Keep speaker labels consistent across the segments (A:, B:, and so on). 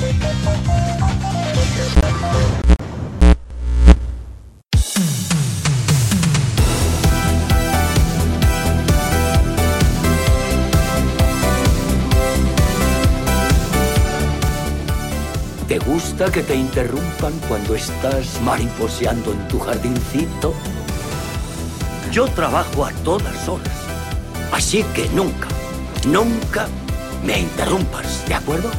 A: ¿Te gusta que te interrumpan cuando estás mariposeando en tu jardincito? Yo trabajo a todas horas. Así que nunca, nunca me interrumpas, ¿de acuerdo?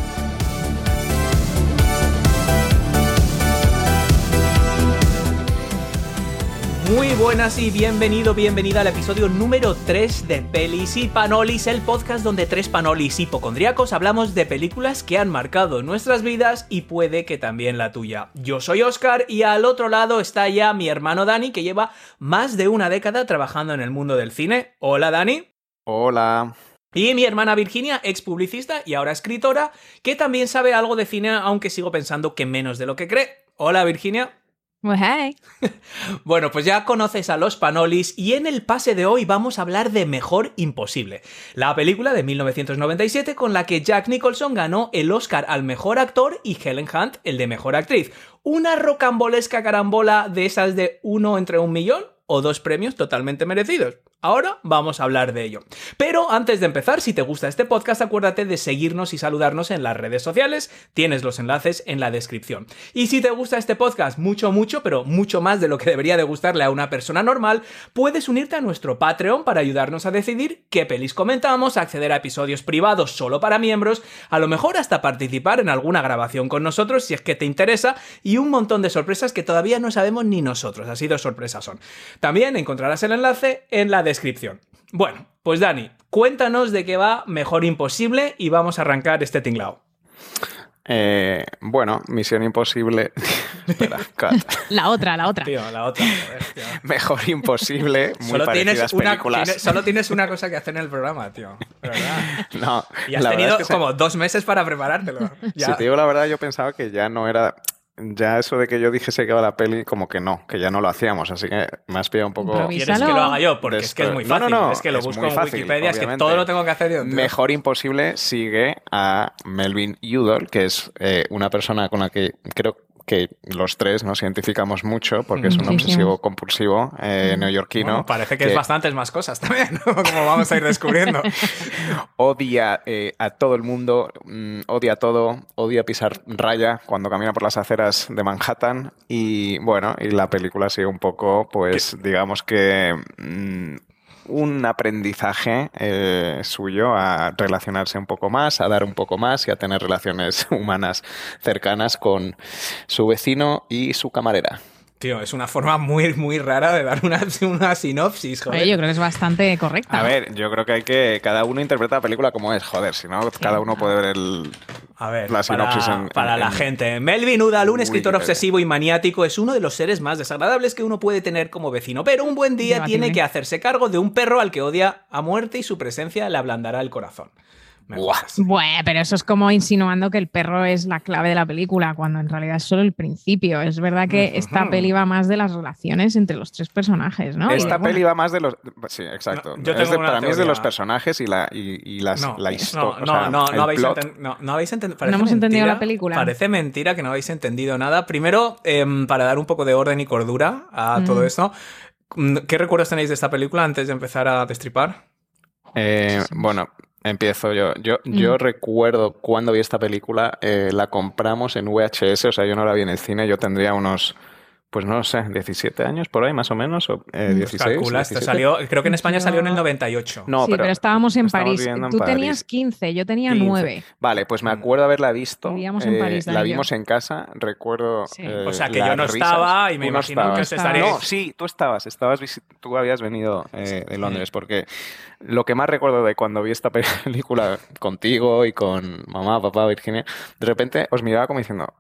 B: Muy buenas y bienvenido, bienvenida al episodio número 3 de Pelis y Panolis, el podcast donde tres panolis hipocondriacos hablamos de películas que han marcado nuestras vidas y puede que también la tuya. Yo soy Oscar y al otro lado está ya mi hermano Dani que lleva más de una década trabajando en el mundo del cine. Hola Dani.
C: Hola.
B: Y mi hermana Virginia, ex publicista y ahora escritora, que también sabe algo de cine, aunque sigo pensando que menos de lo que cree. Hola Virginia. Bueno, pues ya conoces a los Panolis y en el pase de hoy vamos a hablar de Mejor Imposible, la película de 1997 con la que Jack Nicholson ganó el Oscar al Mejor Actor y Helen Hunt el de Mejor Actriz. Una rocambolesca carambola de esas de uno entre un millón o dos premios totalmente merecidos. Ahora vamos a hablar de ello. Pero antes de empezar, si te gusta este podcast, acuérdate de seguirnos y saludarnos en las redes sociales. Tienes los enlaces en la descripción. Y si te gusta este podcast mucho, mucho, pero mucho más de lo que debería de gustarle a una persona normal, puedes unirte a nuestro Patreon para ayudarnos a decidir qué pelis comentamos, acceder a episodios privados solo para miembros, a lo mejor hasta participar en alguna grabación con nosotros si es que te interesa y un montón de sorpresas que todavía no sabemos ni nosotros. Así de sorpresas son. También encontrarás el enlace en la descripción. Bueno, pues Dani, cuéntanos de qué va Mejor Imposible y vamos a arrancar este tinglao.
C: Eh, bueno, Misión Imposible. Espera, cut.
D: La otra, la otra.
B: Tío, la otra. joder, tío.
C: Mejor Imposible, muy
B: Solo tienes, una, tienes- solo tienes una cosa que hacer en el programa, tío. Verdad.
C: No,
B: Y has tenido
C: es que se-
B: como dos meses para preparártelo. Ya.
C: Si te digo la verdad, yo pensaba que ya no era. Ya eso de que yo dijese que iba la peli, como que no, que ya no lo hacíamos. Así que me has pillado un poco.
B: ¿Quieres que lo haga yo? Porque es que es muy fácil.
C: No, no, no,
B: es que lo
C: es
B: busco en
C: fácil,
B: Wikipedia, es que
C: obviamente.
B: todo lo tengo que hacer yo. tío.
C: Mejor Imposible sigue a Melvin Udall, que es eh, una persona con la que creo que los tres nos identificamos mucho, porque es un obsesivo compulsivo eh, neoyorquino.
B: Bueno, parece que, es bastantes más cosas también, ¿no? como vamos a ir descubriendo.
C: odia eh, a todo el mundo, mm, odia todo, odia pisar raya cuando camina por las aceras de Manhattan y bueno, y la película sigue un poco, pues digamos que mm, un aprendizaje eh, suyo a relacionarse un poco más, a dar un poco más y a tener relaciones humanas cercanas con su vecino y su camarera.
B: Tío, es una forma muy, muy rara de dar una, una sinopsis, joder.
D: Oye, yo creo que es bastante correcta.
C: A ver, yo creo que hay que. Cada uno interpreta la película como es, joder, si no, cada uno puede ver el.
B: A ver,
C: la sinopsis
B: para,
C: en-
B: para
C: en-
B: la
C: en-
B: gente. Melvin Udall, un escritor obsesivo y maniático, es uno de los seres más desagradables que uno puede tener como vecino. Pero un buen día
D: Debatible.
B: tiene que hacerse cargo de un perro al que odia a muerte y su presencia le ablandará el corazón.
D: Bueno, pero eso es como insinuando que el perro es la clave de la película, cuando en realidad es solo el principio. Es verdad que esta peli va más de las relaciones entre los tres personajes, ¿no?
C: Esta
D: bueno,
C: peli va más de los. Sí, exacto.
B: No, yo
C: Es
B: tengo
C: de-
B: una
C: para mí es de los personajes y la, y, y las,
B: No,
C: la
B: no,
C: historia.
B: no, no, no, habéis enten- no, no habéis enten- parece
D: hemos entendido la película.
B: Parece mentira que no habéis entendido nada. Primero, em, para dar un poco de orden y cordura a
D: Mm.
B: todo esto, mm, ¿qué recuerdos tenéis de esta película antes de empezar a destripar?
C: Eh, bueno, empiezo yo. Yo, yo
D: Mm.
C: recuerdo cuando vi esta película, eh, la compramos en VHS, o sea, yo no la vi en el cine, yo tendría unos. Pues no sé, 17 años por ahí más o menos, o eh,
D: Mm.
C: 16.
B: Calculas, te
C: 17.
B: salió, creo que en España salió en el 98.
C: No,
D: sí, pero, estábamos en París.
C: en
D: Tú
C: París.
D: tenías 15, yo tenía
C: 15.
D: 9.
C: Vale, pues me acuerdo haberla visto.
D: Vivíamos en
C: eh,
D: París,
C: la vimos en casa, recuerdo.
D: Sí.
C: eh,
B: O sea, que yo no
C: risas.
B: estaba y me
C: Tú no
B: imagino que os estaréis...
C: No, sí, tú estabas, estabas tú habías venido eh, de Londres, porque lo que más recuerdo de cuando vi esta película contigo y con mamá, papá, Virginia, de repente os miraba como diciendo,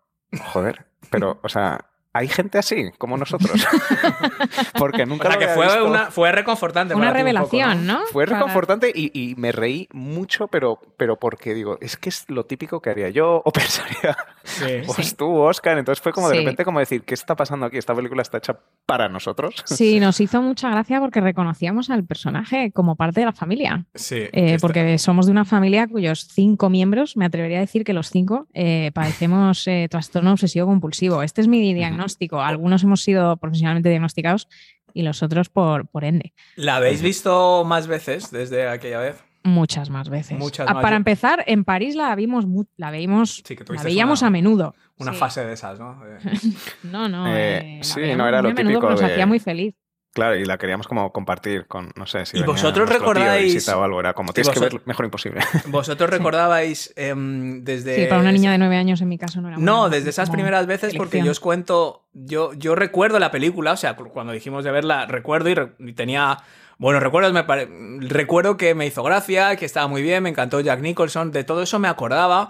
C: joder, pero, o sea, hay gente así, como nosotros. Porque nunca
B: O sea,
C: lo
B: que fue,
C: visto.
B: una, fue reconfortante.
D: Una
B: un poco,
D: revelación, ¿no?
C: Fue
D: Para-
C: reconfortante y, y me reí mucho, pero, pero porque digo, es que es lo típico que haría yo o pensaría,
B: Sí.
C: pues
D: Sí.
C: tú, Oscar. Entonces fue como de
D: Sí.
C: repente como decir, ¿qué está pasando aquí? Esta película está hecha para nosotros.
D: Sí, nos hizo mucha gracia porque reconocíamos al personaje como parte de la familia.
B: Sí,
D: Eh, porque somos de una familia cuyos cinco miembros, me atrevería a decir que los cinco, eh, padecemos eh, trastorno obsesivo compulsivo. Este es mi diagnóstico. Algunos hemos sido profesionalmente diagnosticados y los otros por, por ende.
B: ¿La habéis visto más veces desde aquella vez?
D: Muchas más veces.
B: Muchas
D: Ah,
B: más.
D: Para empezar, en París la vimos, la veíamos,
B: Sí, que
D: la veíamos
B: una-
D: a menudo.
B: Una
D: Sí.
B: fase de esas, ¿no?
D: No, no.
C: Eh,
D: eh,
C: sí, no era lo
D: a menudo,
C: típico
D: pero nos
C: de-
D: hacía muy feliz.
C: Claro, y la queríamos como compartir con, no sé, si
B: ¿Y vosotros
C: tío
B: recordáis-
C: visita o algo, era como, tienes que ver Mejor Imposible.
B: ¿Vosotros recordabais em, desde...
D: Sí, para una niña de nueve años en mi caso no era
B: No, desde esas primeras veces, porque yo os cuento, yo, yo recuerdo la película, o sea, cu- cuando dijimos de verla, recuerdo y, re- y tenía, bueno, recuerdos, me pare- recuerdo que me hizo gracia, que estaba muy bien, me encantó Jack Nicholson, de todo eso me acordaba,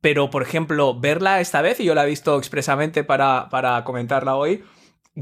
B: pero por ejemplo, verla esta vez, y yo la he visto expresamente para, para comentarla hoy,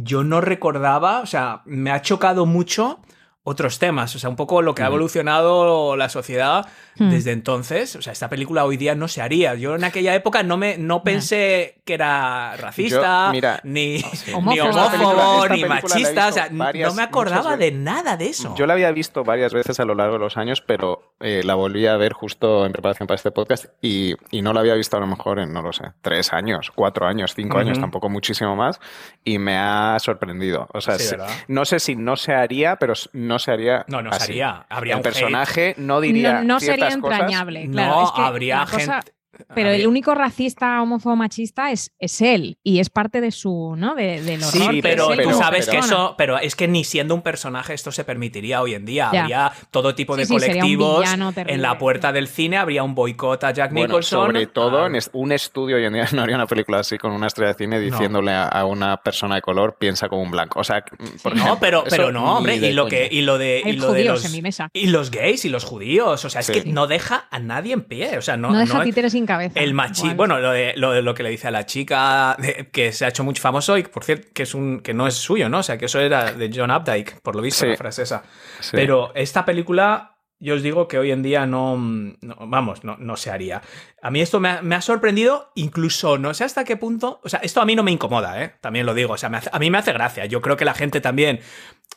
B: yo no recordaba, o sea, me ha chocado mucho otros temas, o sea, un poco lo que ha evolucionado la sociedad
D: Hmm.
B: desde entonces, o sea, esta película hoy día no se haría. Yo en aquella época no me no pensé que era racista,
C: Yo, mira,
B: ni,
C: sí.
B: ni homófobo, ni machista, o sea,
C: varias-
B: no me acordaba de nada de eso.
C: Yo la había visto varias veces a lo largo de los años, pero eh, la volví a ver justo en preparación para este podcast y, y no la había visto a lo mejor en, no lo sé, tres años, cuatro años, cinco años, tampoco muchísimo más, y me ha sorprendido. O sea,
B: Sí,
C: no sé si no se haría, pero no se haría.
B: No, no se haría. Habría
C: El
B: un hate.
C: personaje no diría.
D: no, no sería
C: cosas.
D: entrañable.
B: No,
D: claro, es que
B: habría
D: cosa-
B: gente.
D: Pero el único racista, homófobo, machista es, es él y es parte de su, ¿no? De, del horror.
B: Sí, pero,
D: él
B: tú sabes que eso, pero es que ni siendo un personaje esto se permitiría hoy en día.
D: Ya.
B: Habría todo tipo de
D: Sí,
B: colectivos
D: terrible.
B: en la puerta del cine, habría un boicot a Jack
C: Bueno,
B: Nicholson.
C: sobre todo en est- un estudio hoy en día no haría una película así con una estrella de cine diciéndole a, a una persona de color piensa como un blanco. O sea, por
B: No,
C: ejemplo,
B: pero, pero no, hombre, y lo que y lo de y lo de los
D: en mi mesa.
B: y los gays y los judíos, o sea, es
D: Sí.
B: que no deja a nadie en pie, o sea, no
D: No, deja
B: no-
D: títeres sin cabeza.
B: el machismo, bueno, lo de, lo de lo que le dice a la chica de- que se ha hecho mucho famoso y por cierto que es un que no es suyo, ¿no? O sea, que eso era de John Updike, por lo visto,
C: Sí.
B: la frase esa.
C: Sí.
B: Pero esta película, yo os digo que hoy en día no, no- vamos, no, no se haría. A mí esto me ha, me ha sorprendido, incluso no sé hasta qué punto, o sea, esto a mí no me incomoda, ¿eh? También lo digo, o sea, me hace- a mí me hace gracia. Yo creo que la gente también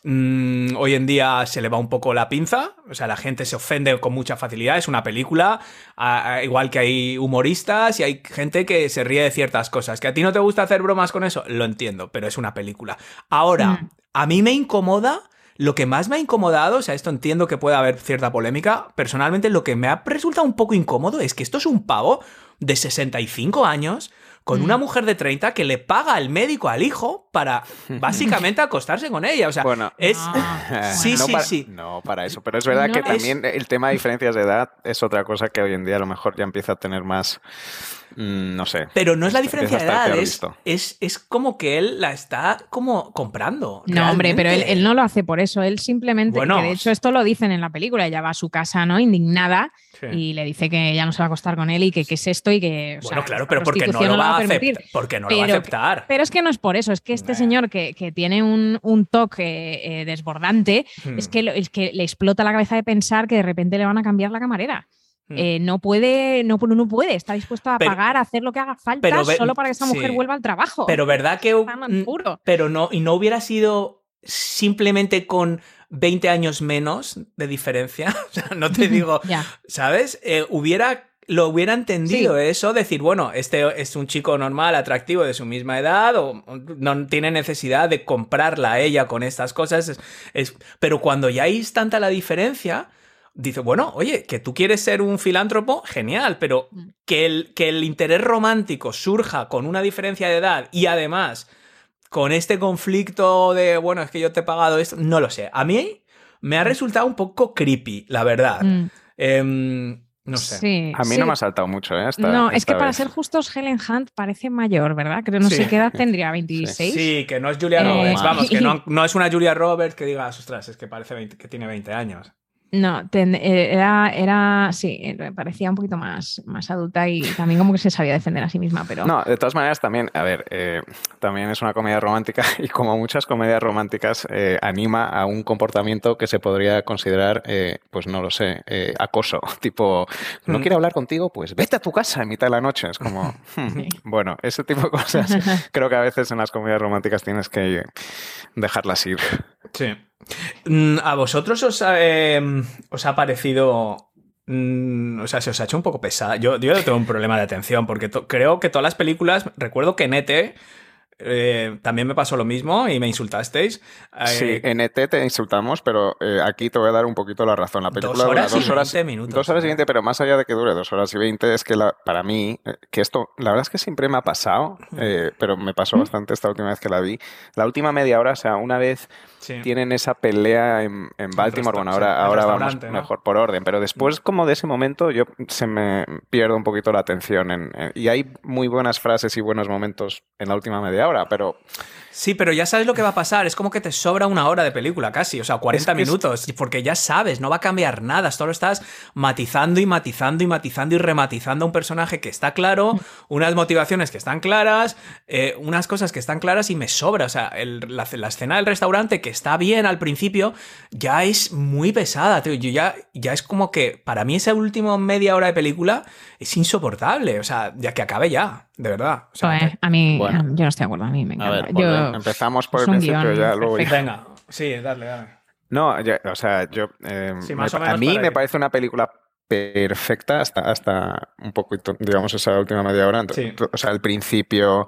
B: mm, hoy en día se le va un poco la pinza, o sea, la gente se ofende con mucha facilidad, es una película, a- a- igual que hay humoristas y hay gente que se ríe de ciertas cosas. Que a ti no te gusta hacer bromas con eso, lo entiendo, pero es una película. Ahora,
D: Mm.
B: a mí me incomoda lo que más me ha incomodado, o sea, esto entiendo que puede haber cierta polémica, personalmente lo que me ha resultado un poco incómodo es que esto es un pavo de 65 años con
D: Mm.
B: una mujer de 30 que le paga al médico al hijo para básicamente acostarse con ella, o sea,
C: Bueno.
B: es
D: Ah,
B: Sí,
C: no
B: sí,
C: para,
B: sí.
C: No, para eso. Pero es verdad
D: No
C: que
D: es-
C: también el tema de diferencias de edad es otra cosa que hoy en día a lo mejor ya empieza a tener más. Mm, no sé.
B: pero no es la diferencia de edad, es, es, es como que él la está como comprando.
D: No, hombre, pero él, no lo hace por eso. Él simplemente,
B: Bueno,
D: que de hecho esto lo dicen en la película, ella va a su casa, ¿no? Indignada
B: Sí.
D: y le dice que ya no se va a acostar con él y que qué es esto y que. o
B: Bueno,
D: sea,
B: claro, pero porque no lo va a
D: permitir.
B: aceptar. Porque no lo va a
D: Pero-
B: aceptar.
D: Pero es que no es por eso, es que este
B: Nah.
D: señor que, que tiene un, un toque eh, desbordante,
B: Hmm.
D: es, que, lo- es que le explota la cabeza de pensar que de repente le van a cambiar la camarera.
B: Hmm.
D: Eh, no puede, no, no puede, está dispuesto a
B: Pero-
D: pagar, a hacer lo que haga falta
B: pero
D: solo para que esta mujer
B: sí.
D: vuelva al trabajo.
B: Pero verdad que
D: más
B: mm,
D: puro.
B: pero no y no hubiera sido simplemente con 20 años menos de diferencia, o sea, no te digo. ¿sabes? Eh, hubiera lo hubiera entendido
D: Sí.
B: eso, decir, bueno, este es un chico normal, atractivo de su misma edad, o no tiene necesidad de comprarla a ella con estas cosas. es- es- pero cuando ya es tanta la diferencia, dice, bueno, oye, que tú quieres ser un filántropo, genial, pero
D: Mm.
B: que el, que el interés romántico surja con una diferencia de edad y además con este conflicto de, bueno, es que yo te he pagado esto, no lo sé. A mí me ha resultado un poco creepy, la verdad.
D: Mm,
B: Em, no sé.
D: sí,
C: A mí
D: sí.
C: no me ha saltado mucho, ¿eh? Esta-
D: no, es que para ser justos, Helen Hunt parece mayor, ¿verdad? Creo no
B: Sí.
D: sé qué edad tendría, 26.
B: Sí, que no es Julia
D: Eh,
B: Roberts. Vamos, que no, no es una Julia Roberts que digas, ostras, es que parece 20 que tiene 20 años.
D: No, ten- eh, era, era, sí, eh, parecía un poquito más, más adulta y también como que se sabía defender a sí misma, pero
C: No, de todas maneras también, a ver, eh, también es una comedia romántica y como muchas comedias románticas eh, anima a un comportamiento que se podría considerar, eh, pues no lo sé, eh, acoso. Tipo, no
B: Mm.
C: quiero hablar contigo, pues vete a tu casa en mitad de la noche. Es como, hmm, bueno, ese tipo de cosas creo que a veces en las comedias románticas tienes que dejarlas ir.
B: Sí. Mm, ¿A vosotros os ha, eh, os ha parecido... mm, o sea, se os ha hecho un poco pesada. Yo, yo tengo un problema de atención porque creo que todas las películas... Recuerdo que en ET eh, también me pasó lo mismo y me insultasteis. Eh,
C: Sí, en ET te insultamos, pero eh, aquí te voy a dar un poquito la razón. La
B: Dos
C: película dura
B: horas y
C: dos horas,
B: 20 minutos.
C: dos horas y 20, pero más allá de que dure dos horas y 20, es que la- para mí, que esto, la verdad es que siempre me ha pasado, pero me pasó bastante esta última vez que la vi. La última media hora, o sea, una vez
B: sí.
C: tienen esa pelea en, en Baltimore, bueno, ahora, ahora vamos mejor por orden, pero después como de ese momento yo se me pierdo un poquito la atención en- en- y hay muy buenas frases y buenos momentos en la última media hora, pero
B: Sí, pero ya sabes lo que va a pasar. Es como que te sobra una hora de película casi, o sea, 40
C: Es que es-
B: minutos, porque ya sabes, no va a cambiar nada. Solo estás matizando y matizando y matizando y rematizando a un personaje que está claro, unas motivaciones que están claras, eh, unas cosas que están claras y me sobra. O sea, el- la, la escena del restaurante que está bien al principio ya es muy pesada, tío. Yo ya, ya es como que para mí esa última media hora de película es insoportable. O sea, ya que acabe ya, de verdad. O sea,
D: Joder, a mí,
C: Bueno.
D: a- yo no estoy de acuerdo, a mí me
C: a
D: encanta.
C: ver,
D: Yo-
C: empezamos por el principio
D: guion
C: ya luego
B: venga, sí, dale, dale.
C: No, ya- o sea, yo. eh,
B: Sí,
C: me
B: más o
C: pa-
B: menos
C: a mí me
B: que-
C: parece una película perfecta hasta, hasta un poquito, digamos, esa última media hora. Entonces,
B: Sí.
C: O sea, el principio,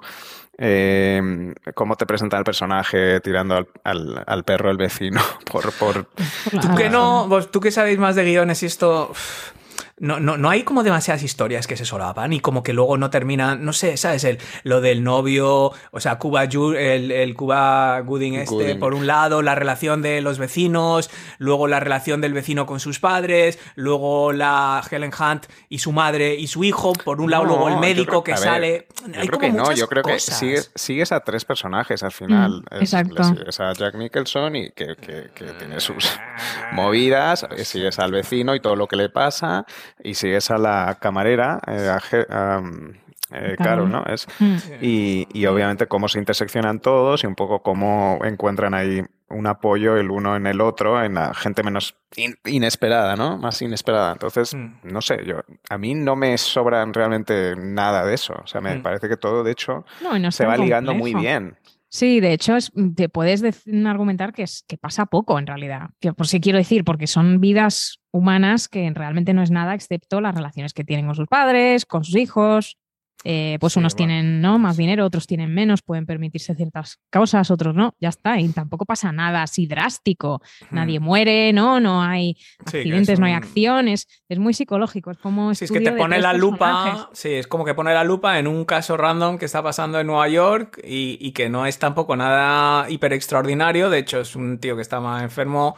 C: eh, cómo te presenta el personaje tirando al, al- al perro el vecino por. por
B: Tú
D: Ah,
B: que no, vos, tú que sabéis más de guiones y esto. uf, No, no, no hay como demasiadas historias que se solapan y como que luego no terminan, no sé, ¿sabes? El, lo del novio, o sea, Cuba el, el Cuba Gooding este,
C: Gooding.
B: por un lado, la relación de los vecinos, luego la relación del vecino con sus padres, luego la Helen Hunt y su madre y su hijo, por un lado,
C: No,
B: luego el
C: yo
B: médico
C: creo-
B: que
C: ver,
B: sale.
C: Yo
B: hay
C: creo
B: como
C: que no, yo creo que
B: cosas.
C: sigues, sigues a tres personajes al final.
D: Mm, exacto.
C: le sigues a Jack Nicholson y que, que- que tiene sus movidas, sigues al vecino y todo lo que le pasa, y sigues a la camarera, eh, a, um, eh, Carol, ¿no? Es,
D: Mm.
C: y, y obviamente cómo se interseccionan todos y un poco cómo encuentran ahí un apoyo el uno en el otro, en la gente menos in- inesperada, ¿no? Más inesperada. Entonces,
B: Mm.
C: no sé, yo a mí no me sobran realmente nada de eso. O sea, me
B: Mm.
C: parece que todo, de hecho,
D: No, no
C: se va ligando muy bien.
D: Sí, de hecho, es- te puedes argumentar que, es, que pasa poco en realidad. Por si quiero decir, porque son vidas humanas que realmente no es nada excepto las relaciones que tienen con sus padres, con sus hijos. Eh, pues
B: Sí,
D: unos
B: bueno.
D: tienen ¿no? más dinero, otros tienen menos, pueden permitirse ciertas cosas, otros no. Ya está. Y tampoco pasa nada así drástico. Nadie muere, ¿no? No hay.
B: Sí,
D: accidentes,
B: es
D: no hay acciones. Es muy psicológico. Es como.
B: Sí, es que te pone la lupa, sí, es como que pone la lupa en un caso random que está pasando en Nueva York y, y que no es tampoco nada hiper extraordinario, de hecho es un tío que está más enfermo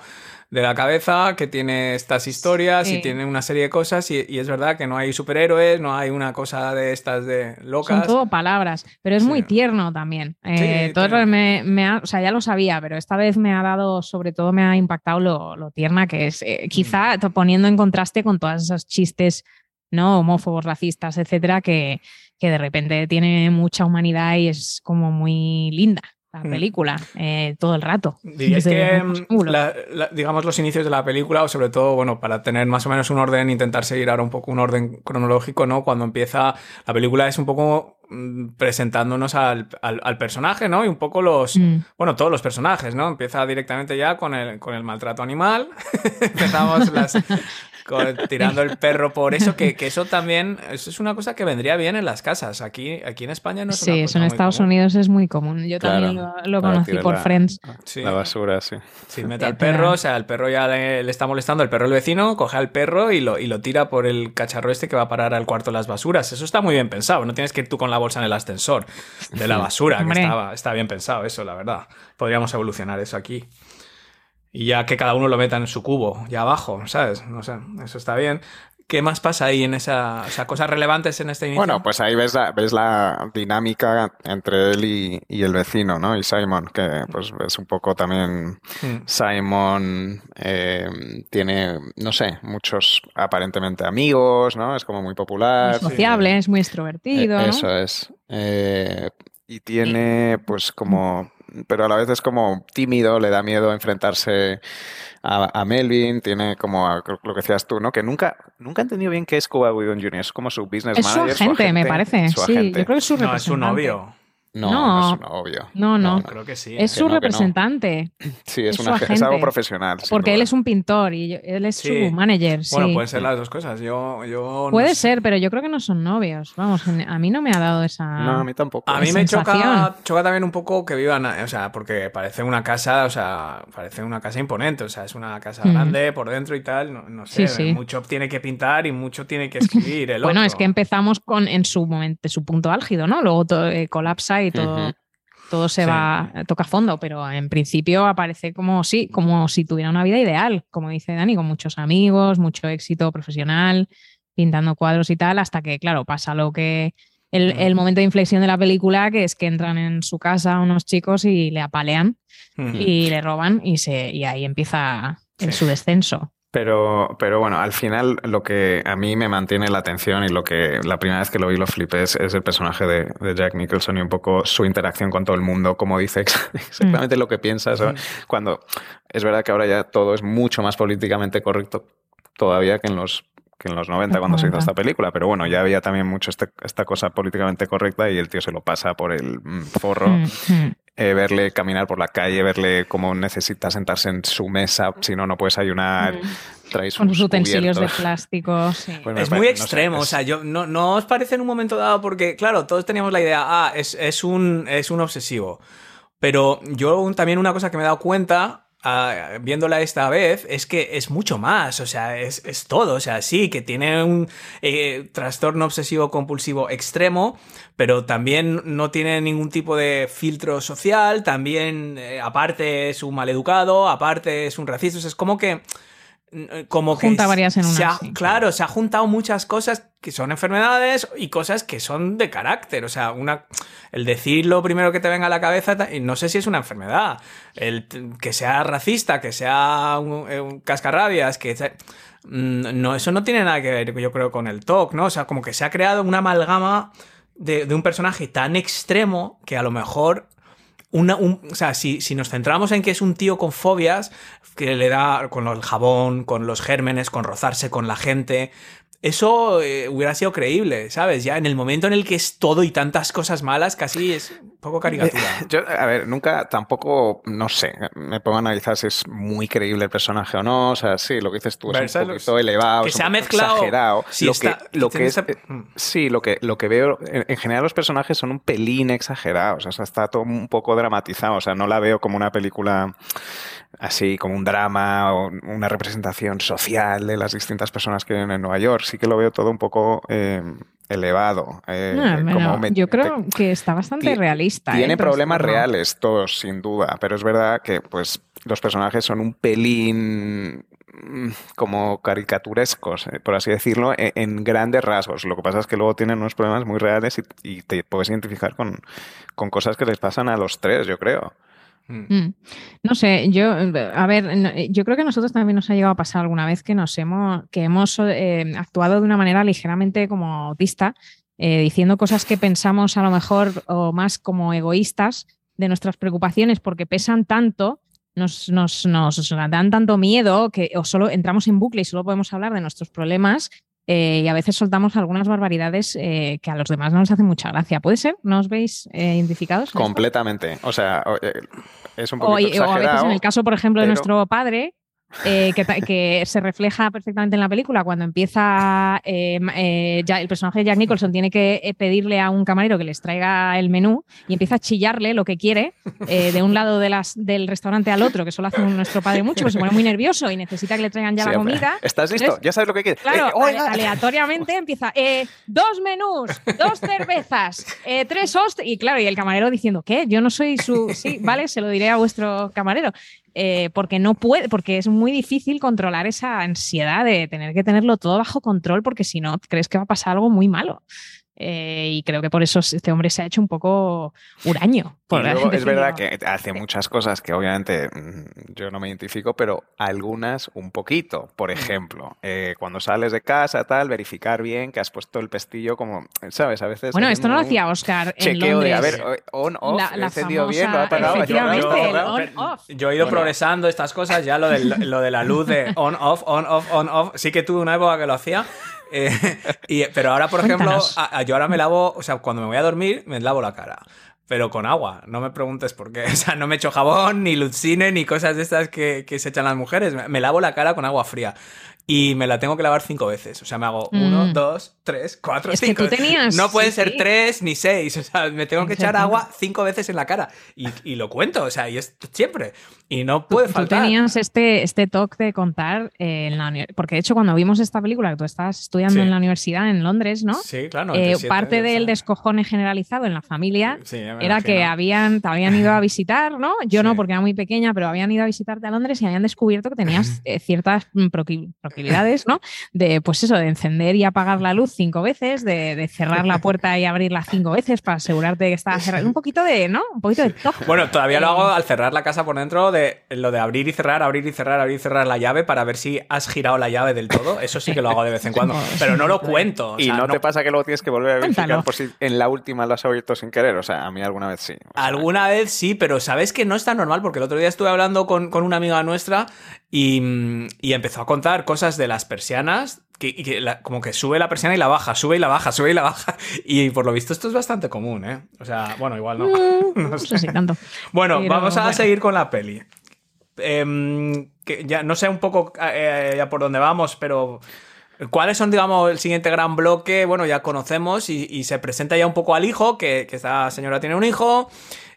B: de la cabeza, que tiene estas historias y tiene una serie de cosas y, y es verdad que no hay superhéroes, no hay una cosa de estas de
D: Son
B: locas.
D: todo palabras, pero es
B: Sí.
D: muy tierno también. Eh,
B: Sí,
D: todo
B: tiene-
D: me, me ha- o sea, ya lo sabía, pero esta vez me ha dado, sobre todo me ha impactado lo, lo tierna que es. Eh, quizá
B: Mm.
D: to- poniendo en contraste con todos esos chistes no homófobos, racistas, etcétera, que, que de repente tiene mucha humanidad y es como muy linda la
B: Mm.
D: película eh, todo el rato.
B: Diríais que, mm,
D: ángulos.
B: la- la- digamos, los inicios de la película, o sobre todo, bueno, para tener más o menos un orden, intentar seguir ahora un poco un orden cronológico, ¿no? Cuando empieza la película es un poco presentándonos al, al- al personaje, ¿no? Y un poco los,
D: Mm.
B: bueno, todos los personajes, ¿no? Empieza directamente ya con el, con el maltrato animal. Empezamos las, con- tirando el perro por eso, que, que eso también, eso es una cosa que vendría bien en las casas. Aquí, aquí en España no es una
D: Sí,
B: cosa
D: eso en
B: muy
D: Estados
B: común.
D: Unidos es muy común. Yo también
C: Claro,
D: lo, lo
C: para
D: conocí por
C: la-
D: Friends.
B: Sí.
C: La basura, sí.
B: Sí, mete al perro, o sea, el perro ya le, le está molestando, el perro el vecino, coge al perro y lo, y lo tira por el cacharro este que va a parar al cuarto de las basuras. Eso está muy bien pensado, no tienes que ir tú con la bolsa en el ascensor de la basura, que estaba, está bien pensado eso, la verdad. Podríamos evolucionar eso aquí. Y ya que cada uno lo meta en su cubo, ya abajo, ¿sabes? No sé, eso está bien. ¿Qué más pasa ahí en esa, o sea, cosas relevantes en este inicio?
C: Bueno, pues ahí ves la, ves la dinámica entre él y, y el vecino, ¿no? Y Simon, que pues es un poco también
B: Mm.
C: Simon eh, tiene, no sé, muchos aparentemente amigos, ¿no? Es como muy popular.
D: Es sociable, es muy extrovertido.
C: Eh. Eso es. Eh, y tiene, pues, como. Pero a la vez es como tímido, le da miedo enfrentarse a, a Melvin. Tiene como a- lo que decías tú, ¿no? Que nunca, nunca he entendido bien qué es Cuba Gooding Jr. Es como su business
D: Es su
C: manager.
D: agente, me parece.
C: su
D: Sí,
C: agente.
D: yo creo que es su
B: no, es un novio.
C: No,
D: No.
C: no, es un novio.
D: No, no.
B: Creo que sí.
D: Es
C: Que
D: su
C: no, que no.
D: representante,
C: Sí, es,
D: es
C: una, es algo profesional.
D: porque él es un pintor y yo- él es
B: Sí.
D: su manager.
B: Bueno,
D: sí.
B: pueden ser las dos cosas. Yo, yo no
D: Puede
B: sé.
D: ser, pero yo creo que no son novios. Vamos, a mí no me ha dado esa.
C: No, a mí tampoco.
B: A mí me choca, choca también un poco que vivan, o sea, porque parece una casa, o sea, parece una casa imponente, o sea, es una casa
D: Mm.
B: grande por dentro y tal, no, no sé,
D: Sí, sí.
B: mucho tiene que pintar y mucho tiene que escribir el
D: Bueno,
B: otro.
D: es que empezamos con en su momento, su punto álgido, ¿no? Luego todo, eh, colapsa y todo,
C: Ujú.
D: todo se
B: Sí.
D: va, toca fondo, pero en principio aparece como sí, como si tuviera una vida ideal, como dice Dani, con muchos amigos, mucho éxito profesional, pintando cuadros y tal, hasta que, claro, pasa lo que. El, el momento de inflexión de la película, que es que entran en su casa unos chicos y le apalean y le roban y, se, y ahí empieza el,
B: Sí.
D: su descenso.
C: Pero, pero bueno, al final lo que a mí me mantiene la atención y lo que la primera vez que lo vi lo flipé es, es el personaje de, de Jack Nicholson y un poco su interacción con todo el mundo, como dice ex- exactamente lo que piensas. ¿no? Cuando es verdad que ahora ya todo es mucho más políticamente correcto todavía que en los que en los 90 cuando se hizo
D: 90.
C: esta película, pero bueno, ya había también mucho este- esta cosa políticamente correcta y el tío se lo pasa por el mm, forro.
D: Mm, mm.
C: Eh, verle caminar por la calle, verle cómo necesita sentarse en su mesa, si no, no puedes ayunar. Trae
D: Con sus utensilios de plástico. sí.
C: Pues
B: Es muy
C: no sé,
B: extremo,
C: es-
B: o sea, yo, no, no os parece en un momento dado, porque claro, todos teníamos la idea, ah, es, es un, es un obsesivo. Pero yo un- también una cosa que me he dado cuenta, ah, viéndola esta vez, es que es mucho más, o sea, es, es todo, o sea, sí, que tiene un eh, trastorno obsesivo compulsivo extremo, pero también no tiene ningún tipo de filtro social, también eh, aparte es un maleducado, aparte es un racista, o sea, es como que... mm, Como que
D: Junta varias en
B: se
D: una,
B: ha-
D: sí.
B: Claro, se ha juntado muchas cosas que son enfermedades y cosas que son de carácter. O sea, una, el decir lo primero que te venga a la cabeza, no sé si es una enfermedad. El que sea racista, que sea un, eh, un cascarrabias, que sea- Mm, no, eso no tiene nada que ver, yo creo, con el TOC, ¿no? O sea, como que se ha creado una amalgama de, un personaje tan extremo que a lo mejor una, un- o sea, si, si nos centramos en que es un tío con fobias, que le da con el jabón, con los gérmenes, con rozarse con la gente, eso eh, hubiera sido creíble, ¿sabes? Ya en el momento en el que es todo y tantas cosas malas, casi es un poco caricatura.
C: Yo, a ver, nunca tampoco, no sé, me pongo a analizar si es muy creíble el personaje o no. O sea, sí, lo que dices tú es un
B: los-
C: poquito elevado,
B: que
C: es
B: se
C: un
B: ha mezclado.
C: exagerado.
B: Sí,
C: lo
B: está-
C: que, lo
B: que
C: que es,
B: tiene
C: eh, sí, lo que, lo que veo, en, en general los personajes son un pelín exagerados. O sea, está todo un poco dramatizado. O sea, no la veo como una película así, como un drama o una representación social de las distintas personas que viven en Nueva York. Sí que lo veo todo un poco eh, elevado. eh,
D: Ah,
C: como
D: yo creo que está bastante realista. ¿eh?
C: tiene problemas reales, todos, sin duda, pero es verdad que pues los personajes son un pelín mm, como caricaturescos, eh, por así decirlo, e- en, grandes rasgos. Lo que pasa es que luego tienen unos problemas muy reales y, y te puedes identificar con, con cosas que les pasan a los tres, yo creo.
B: Mm.
D: Mm. No sé, yo, a ver, yo creo que a nosotros también nos ha llegado a pasar alguna vez que nos hemos, que hemos eh, actuado de una manera ligeramente como autista, eh, diciendo cosas que pensamos a lo mejor o más como egoístas de nuestras preocupaciones porque pesan tanto, nos, nos, nos dan tanto miedo que o solo entramos en bucle y solo podemos hablar de nuestros problemas. Eh, y a veces soltamos algunas barbaridades eh, que a los demás no les hacen mucha gracia. ¿Puede ser? ¿No os veis eh, identificados? esto?
C: Completamente. O sea, o- es un
D: O,
C: poquito
D: y- o a veces en el caso, por ejemplo, de nuestro padre, eh, que, se refleja perfectamente en la película cuando empieza eh, ma- eh, ya el personaje de Jack Nicholson tiene que eh, pedirle a un camarero que les traiga el menú y empieza a chillarle lo que quiere eh, de un lado de las, del restaurante al otro, que eso lo hace nuestro padre mucho, pues se pone muy nervioso y necesita que le traigan ya
C: Sí,
D: la
C: hombre.
D: comida.
C: ¿Estás listo?
D: Entonces,
C: ¿Ya sabes lo que quieres?
D: Claro,
C: Eh,
D: aleatoriamente empieza, eh, dos menús, dos cervezas, eh, tres host y claro, y el camarero diciendo, ¿qué? Yo no soy su... Sí, vale, se lo diré a vuestro camarero. Eh, porque no puede, porque es muy difícil controlar esa ansiedad de tener que tenerlo todo bajo control, porque si no, crees que va a pasar algo muy malo. Eh, y creo que por eso este hombre se ha hecho un poco huraño.
C: es verdad que hace muchas cosas que obviamente mm, yo no me identifico, pero algunas un poquito. Por mm. ejemplo, eh, cuando sales de casa, tal, verificar bien que has puesto el pestillo como, ¿sabes? A veces...
D: Bueno, esto no lo hacía Oscar
C: Chequeo de, a ver, on, off, he encendido bien, lo ha apagado.
B: Yo, he ido progresando estas cosas, ya lo de, lo de la luz de on, off, on, off, on, off. Sí que tuve una época que lo hacía eh, pero ahora, por ejemplo, yo ahora me lavo, o sea, cuando me voy a dormir, me lavo la cara. Pero con agua, no me preguntes por qué. O sea, no me echo jabón, ni lucine, ni cosas de estas que, que se echan las mujeres. Me lavo la cara con agua fría y me la tengo que lavar cinco veces. O sea, me hago uno, mm. dos, tres, cuatro,
D: es
B: cinco.
D: Que tú tenías,
B: no pueden ser tres ni seis. O sea, me tengo que echar agua cinco veces en la cara. Y, y, lo cuento, o sea, y es siempre. Y no puede faltar.
D: Tú tenías este, este toque de contar eh, en la Porque de hecho, cuando vimos esta película, que tú estabas estudiando en la universidad en Londres, ¿no?
B: Sí, claro.
D: Eh, parte del descojone generalizado en la familia era que habían, te habían ido a visitar, ¿no? Yo no, porque era muy pequeña, pero habían ido a visitarte a Londres y habían descubierto que tenías eh, ciertas proclividades, ¿no? De, pues eso, de encender y apagar la luz cinco veces, de, cerrar la puerta y abrirla cinco veces para asegurarte que estaba cerrada. Un poquito de, ¿no? Un poquito de toque.
B: Bueno, todavía lo hago al cerrar la casa por dentro lo de abrir y cerrar, abrir y cerrar, abrir y cerrar la llave para ver si has girado la llave del todo. Eso sí que lo hago de vez en cuando, pero no lo cuento.
C: y no, te pasa que luego tienes que volver a verificar por si en la última lo has abierto sin querer. O sea, a mí alguna vez sí.
B: alguna vez sí, pero sabes que no es tan normal porque el otro día estuve hablando con, con una amiga nuestra y, y, empezó a contar cosas de las persianas. Que, como que sube la persiana y la baja, sube y la baja, sube y la baja. Y por lo visto esto es bastante común, ¿eh? O sea, bueno, igual no.
D: Mm, no sé. tanto.
B: Bueno, vamos a seguir con la peli. Em, que ya no sé un poco eh, ya por dónde vamos, pero ¿cuáles son, digamos, el siguiente gran bloque? Bueno, ya conocemos y, se presenta ya un poco al hijo, que, que esta señora tiene un hijo.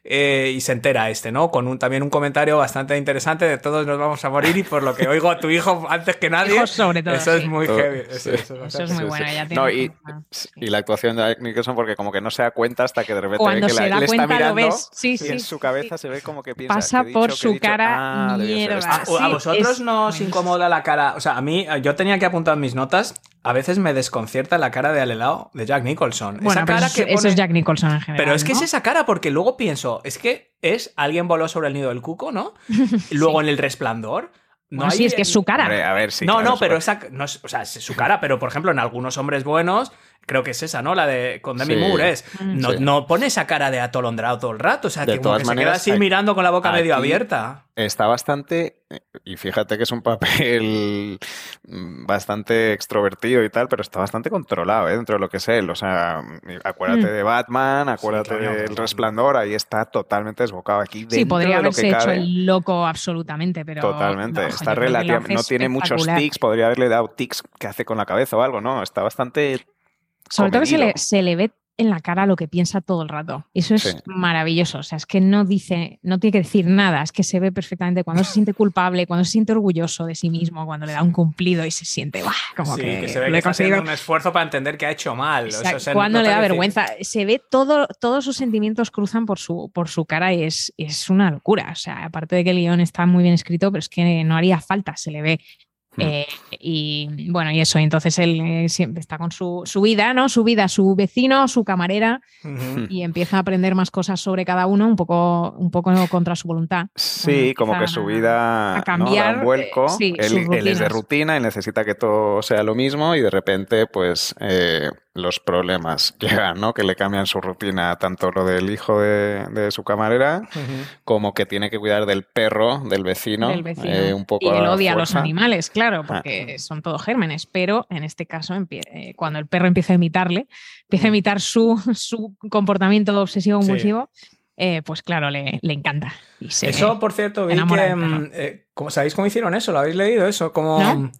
B: Eh, y se entera este, ¿no? Con un, también un comentario bastante interesante de todos nos vamos a morir y por lo que oigo a tu hijo antes que nadie.
D: sobre todo.
B: Eso es muy heavy.
D: Eso, es muy bueno. Ya
C: no, y, y, la actuación de Nicholson, porque como que no se da cuenta hasta que de repente
D: Cuando
C: que
D: se
C: la,
D: da
C: le
D: cuenta,
C: está mirando
D: lo ves.
C: Sí, y en su cabeza se ve como que piensa.
D: Pasa por su cara
C: ah,
D: mierda.
B: ¿A, vosotros no os incomoda la cara? O sea, a mí, yo tenía que apuntar mis notas a veces me desconcierta la cara de Alelao de Jack Nicholson.
D: Bueno,
B: esa cara
D: eso, que eso es Jack Nicholson en general.
B: Pero es que es esa cara, porque luego pienso, es que es alguien voló sobre el nido del cuco, ¿no? Luego en el resplandor. No
D: hay... sí, es que es su cara.
C: a ver, sí,
B: no, no, pero esa, no es, o sea, es su cara, pero por ejemplo, en algunos hombres buenos creo que es esa, ¿no? La de con Demi Moore es. Mm. No, no, pone esa cara de atolondrado todo el rato. O sea, que, como que se queda así mirando con la boca medio abierta.
C: Está bastante. Y fíjate que es un papel bastante extrovertido y tal, pero está bastante controlado ¿eh? dentro de lo que es él. O sea, acuérdate mm. de Batman, acuérdate del Resplandor, ahí está totalmente desbocado. Aquí
D: sí, podría haberse
C: de lo
D: que
C: hecho
D: el loco absolutamente, pero.
C: Totalmente. está relativamente. No tiene muchos tics, podría haberle dado tics que hace con la cabeza o algo, ¿no? Está bastante
D: sobre todo que se le, se le, ve en la cara lo que piensa todo el rato. Eso es maravilloso. O sea, es que no dice, no tiene que decir nada, es que se ve perfectamente cuando se siente culpable, cuando se siente orgulloso de sí mismo, cuando le da un cumplido y se siente como que,
B: se ve que está haciendo un esfuerzo para entender que ha hecho mal.
D: cuando le da vergüenza, se ve todo, todos sus sentimientos cruzan por su, por su cara y es, es una locura. O sea, aparte de que el guion está muy bien escrito, pero es que no haría falta, se le ve Hmm. Eh, y bueno, y eso, entonces él eh, siempre está con su, vida, ¿no? Su vida, su vecino, su camarera, y empieza a aprender más cosas sobre cada uno, un poco, un poco contra su voluntad.
C: Sí, como que su vida a cambiar, un vuelco. Eh, él, es de rutina y necesita que todo sea lo mismo, y de repente, pues los problemas llegan, ¿no? Que le cambian su rutina, tanto lo del hijo de, su camarera, como que tiene que cuidar del perro, del vecino, un poco.
D: Y él odia a los animales, claro, ah. porque son todos gérmenes, pero en este caso, eh, cuando el perro empieza a imitarle, empieza a mm. imitar su, su comportamiento obsesivo-compulsivo, eh, pues claro, le, encanta.
B: eso, por cierto, vi que, mm, eh, ¿sabéis cómo hicieron eso? ¿Lo habéis leído eso? Como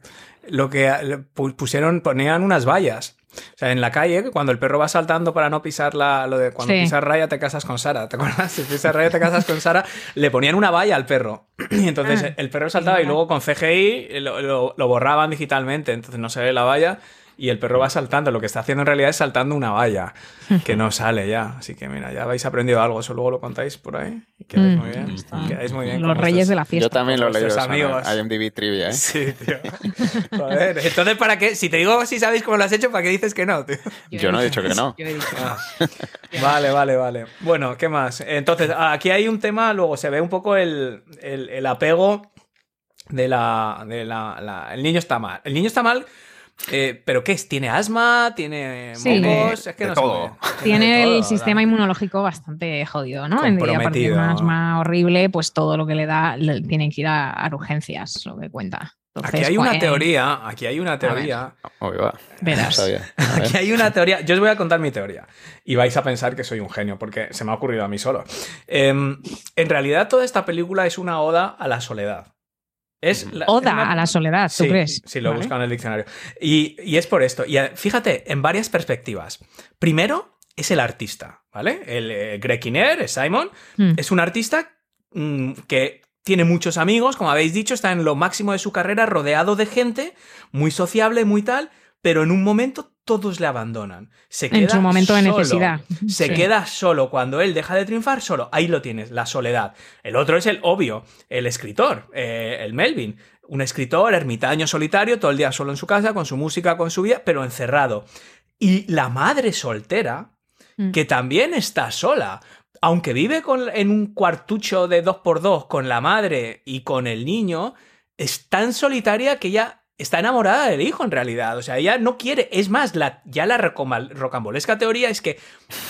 B: lo que pusieron, ponían unas vallas o sea, en la calle, cuando el perro va saltando para no pisar la, lo de cuando pisas raya te casas con Sara, ¿te acuerdas? Si pisas raya te casas con Sara, le ponían una valla al perro. Y entonces ah, el perro saltaba y luego con CGI lo, lo, borraban digitalmente, entonces no se ve la valla. Y el perro va saltando. Lo que está haciendo en realidad es saltando una valla que no sale ya. Así que mira, ya habéis aprendido algo. Eso luego lo contáis por ahí y quedáis muy bien.
D: Mm.
B: Quedáis muy bien
D: Los reyes de la fiesta.
C: Yo también lo eso en
B: amigos.
C: IMDb Trivia, ¿eh?
B: Sí, tío. Joder, entonces, ¿para qué? Si te digo si sabéis cómo lo has hecho, ¿para qué dices que no, tío?
C: Yo no he dicho que no.
D: Yo he dicho.
B: Ah. Vale, vale, vale. Bueno, ¿qué más? Entonces, aquí hay un tema, luego se ve un poco el, el- el apego de la, de la, la- El niño está mal. El niño está mal, eh, ¿pero qué es? ¿Tiene asma? ¿Tiene
D: Sí.
B: mocos? Es que
C: De
B: no
C: todo.
D: Tiene
B: de
D: el sistema
B: ¿verdad?
D: inmunológico bastante jodido, ¿no? En- Y aparte de un asma horrible, pues todo lo que le da le- tiene que ir a, a urgencias, lo que cuenta. Entonces,
B: Aquí hay una
D: pues,
B: teoría, aquí hay una teoría.
C: Va.
D: Verás.
B: Aquí hay una teoría. Yo os voy a contar mi teoría. Y vais a pensar que soy un genio, porque se me ha ocurrido a mí solo. Em, en realidad, toda esta película es una oda a la soledad. Es la- es
D: Oda
B: una-
D: a la soledad, ¿tú
B: Sí,
D: crees?
B: sí, lo he
D: Vale.
B: buscado en el diccionario. Y, y es por esto. Y eh, fíjate, en varias perspectivas. Primero, es el artista, ¿vale? El eh, Greg Kinnear, Simon,
D: Mm.
B: es un artista mm, que tiene muchos amigos, como habéis dicho, está en lo máximo de su carrera, rodeado de gente, muy sociable, muy tal, pero en un momento todos le abandonan. Se
D: En
B: queda
D: su momento de
B: solo.
D: necesidad.
B: Se
D: Sí.
B: queda solo cuando él deja de triunfar, solo. Ahí lo tienes, la soledad. El otro es el obvio, el escritor, eh, el Melvin. Un escritor ermitaño solitario, todo el día solo en su casa, con su música, con su vida, pero encerrado. Y la madre soltera,
D: Mm.
B: que también está sola. Aunque vive con- en un cuartucho de dos por dos con la madre y con el niño, es tan solitaria que ella está enamorada del hijo en realidad. O sea, ella no quiere. Es más, la, ya la rocambol- rocambolesca teoría es que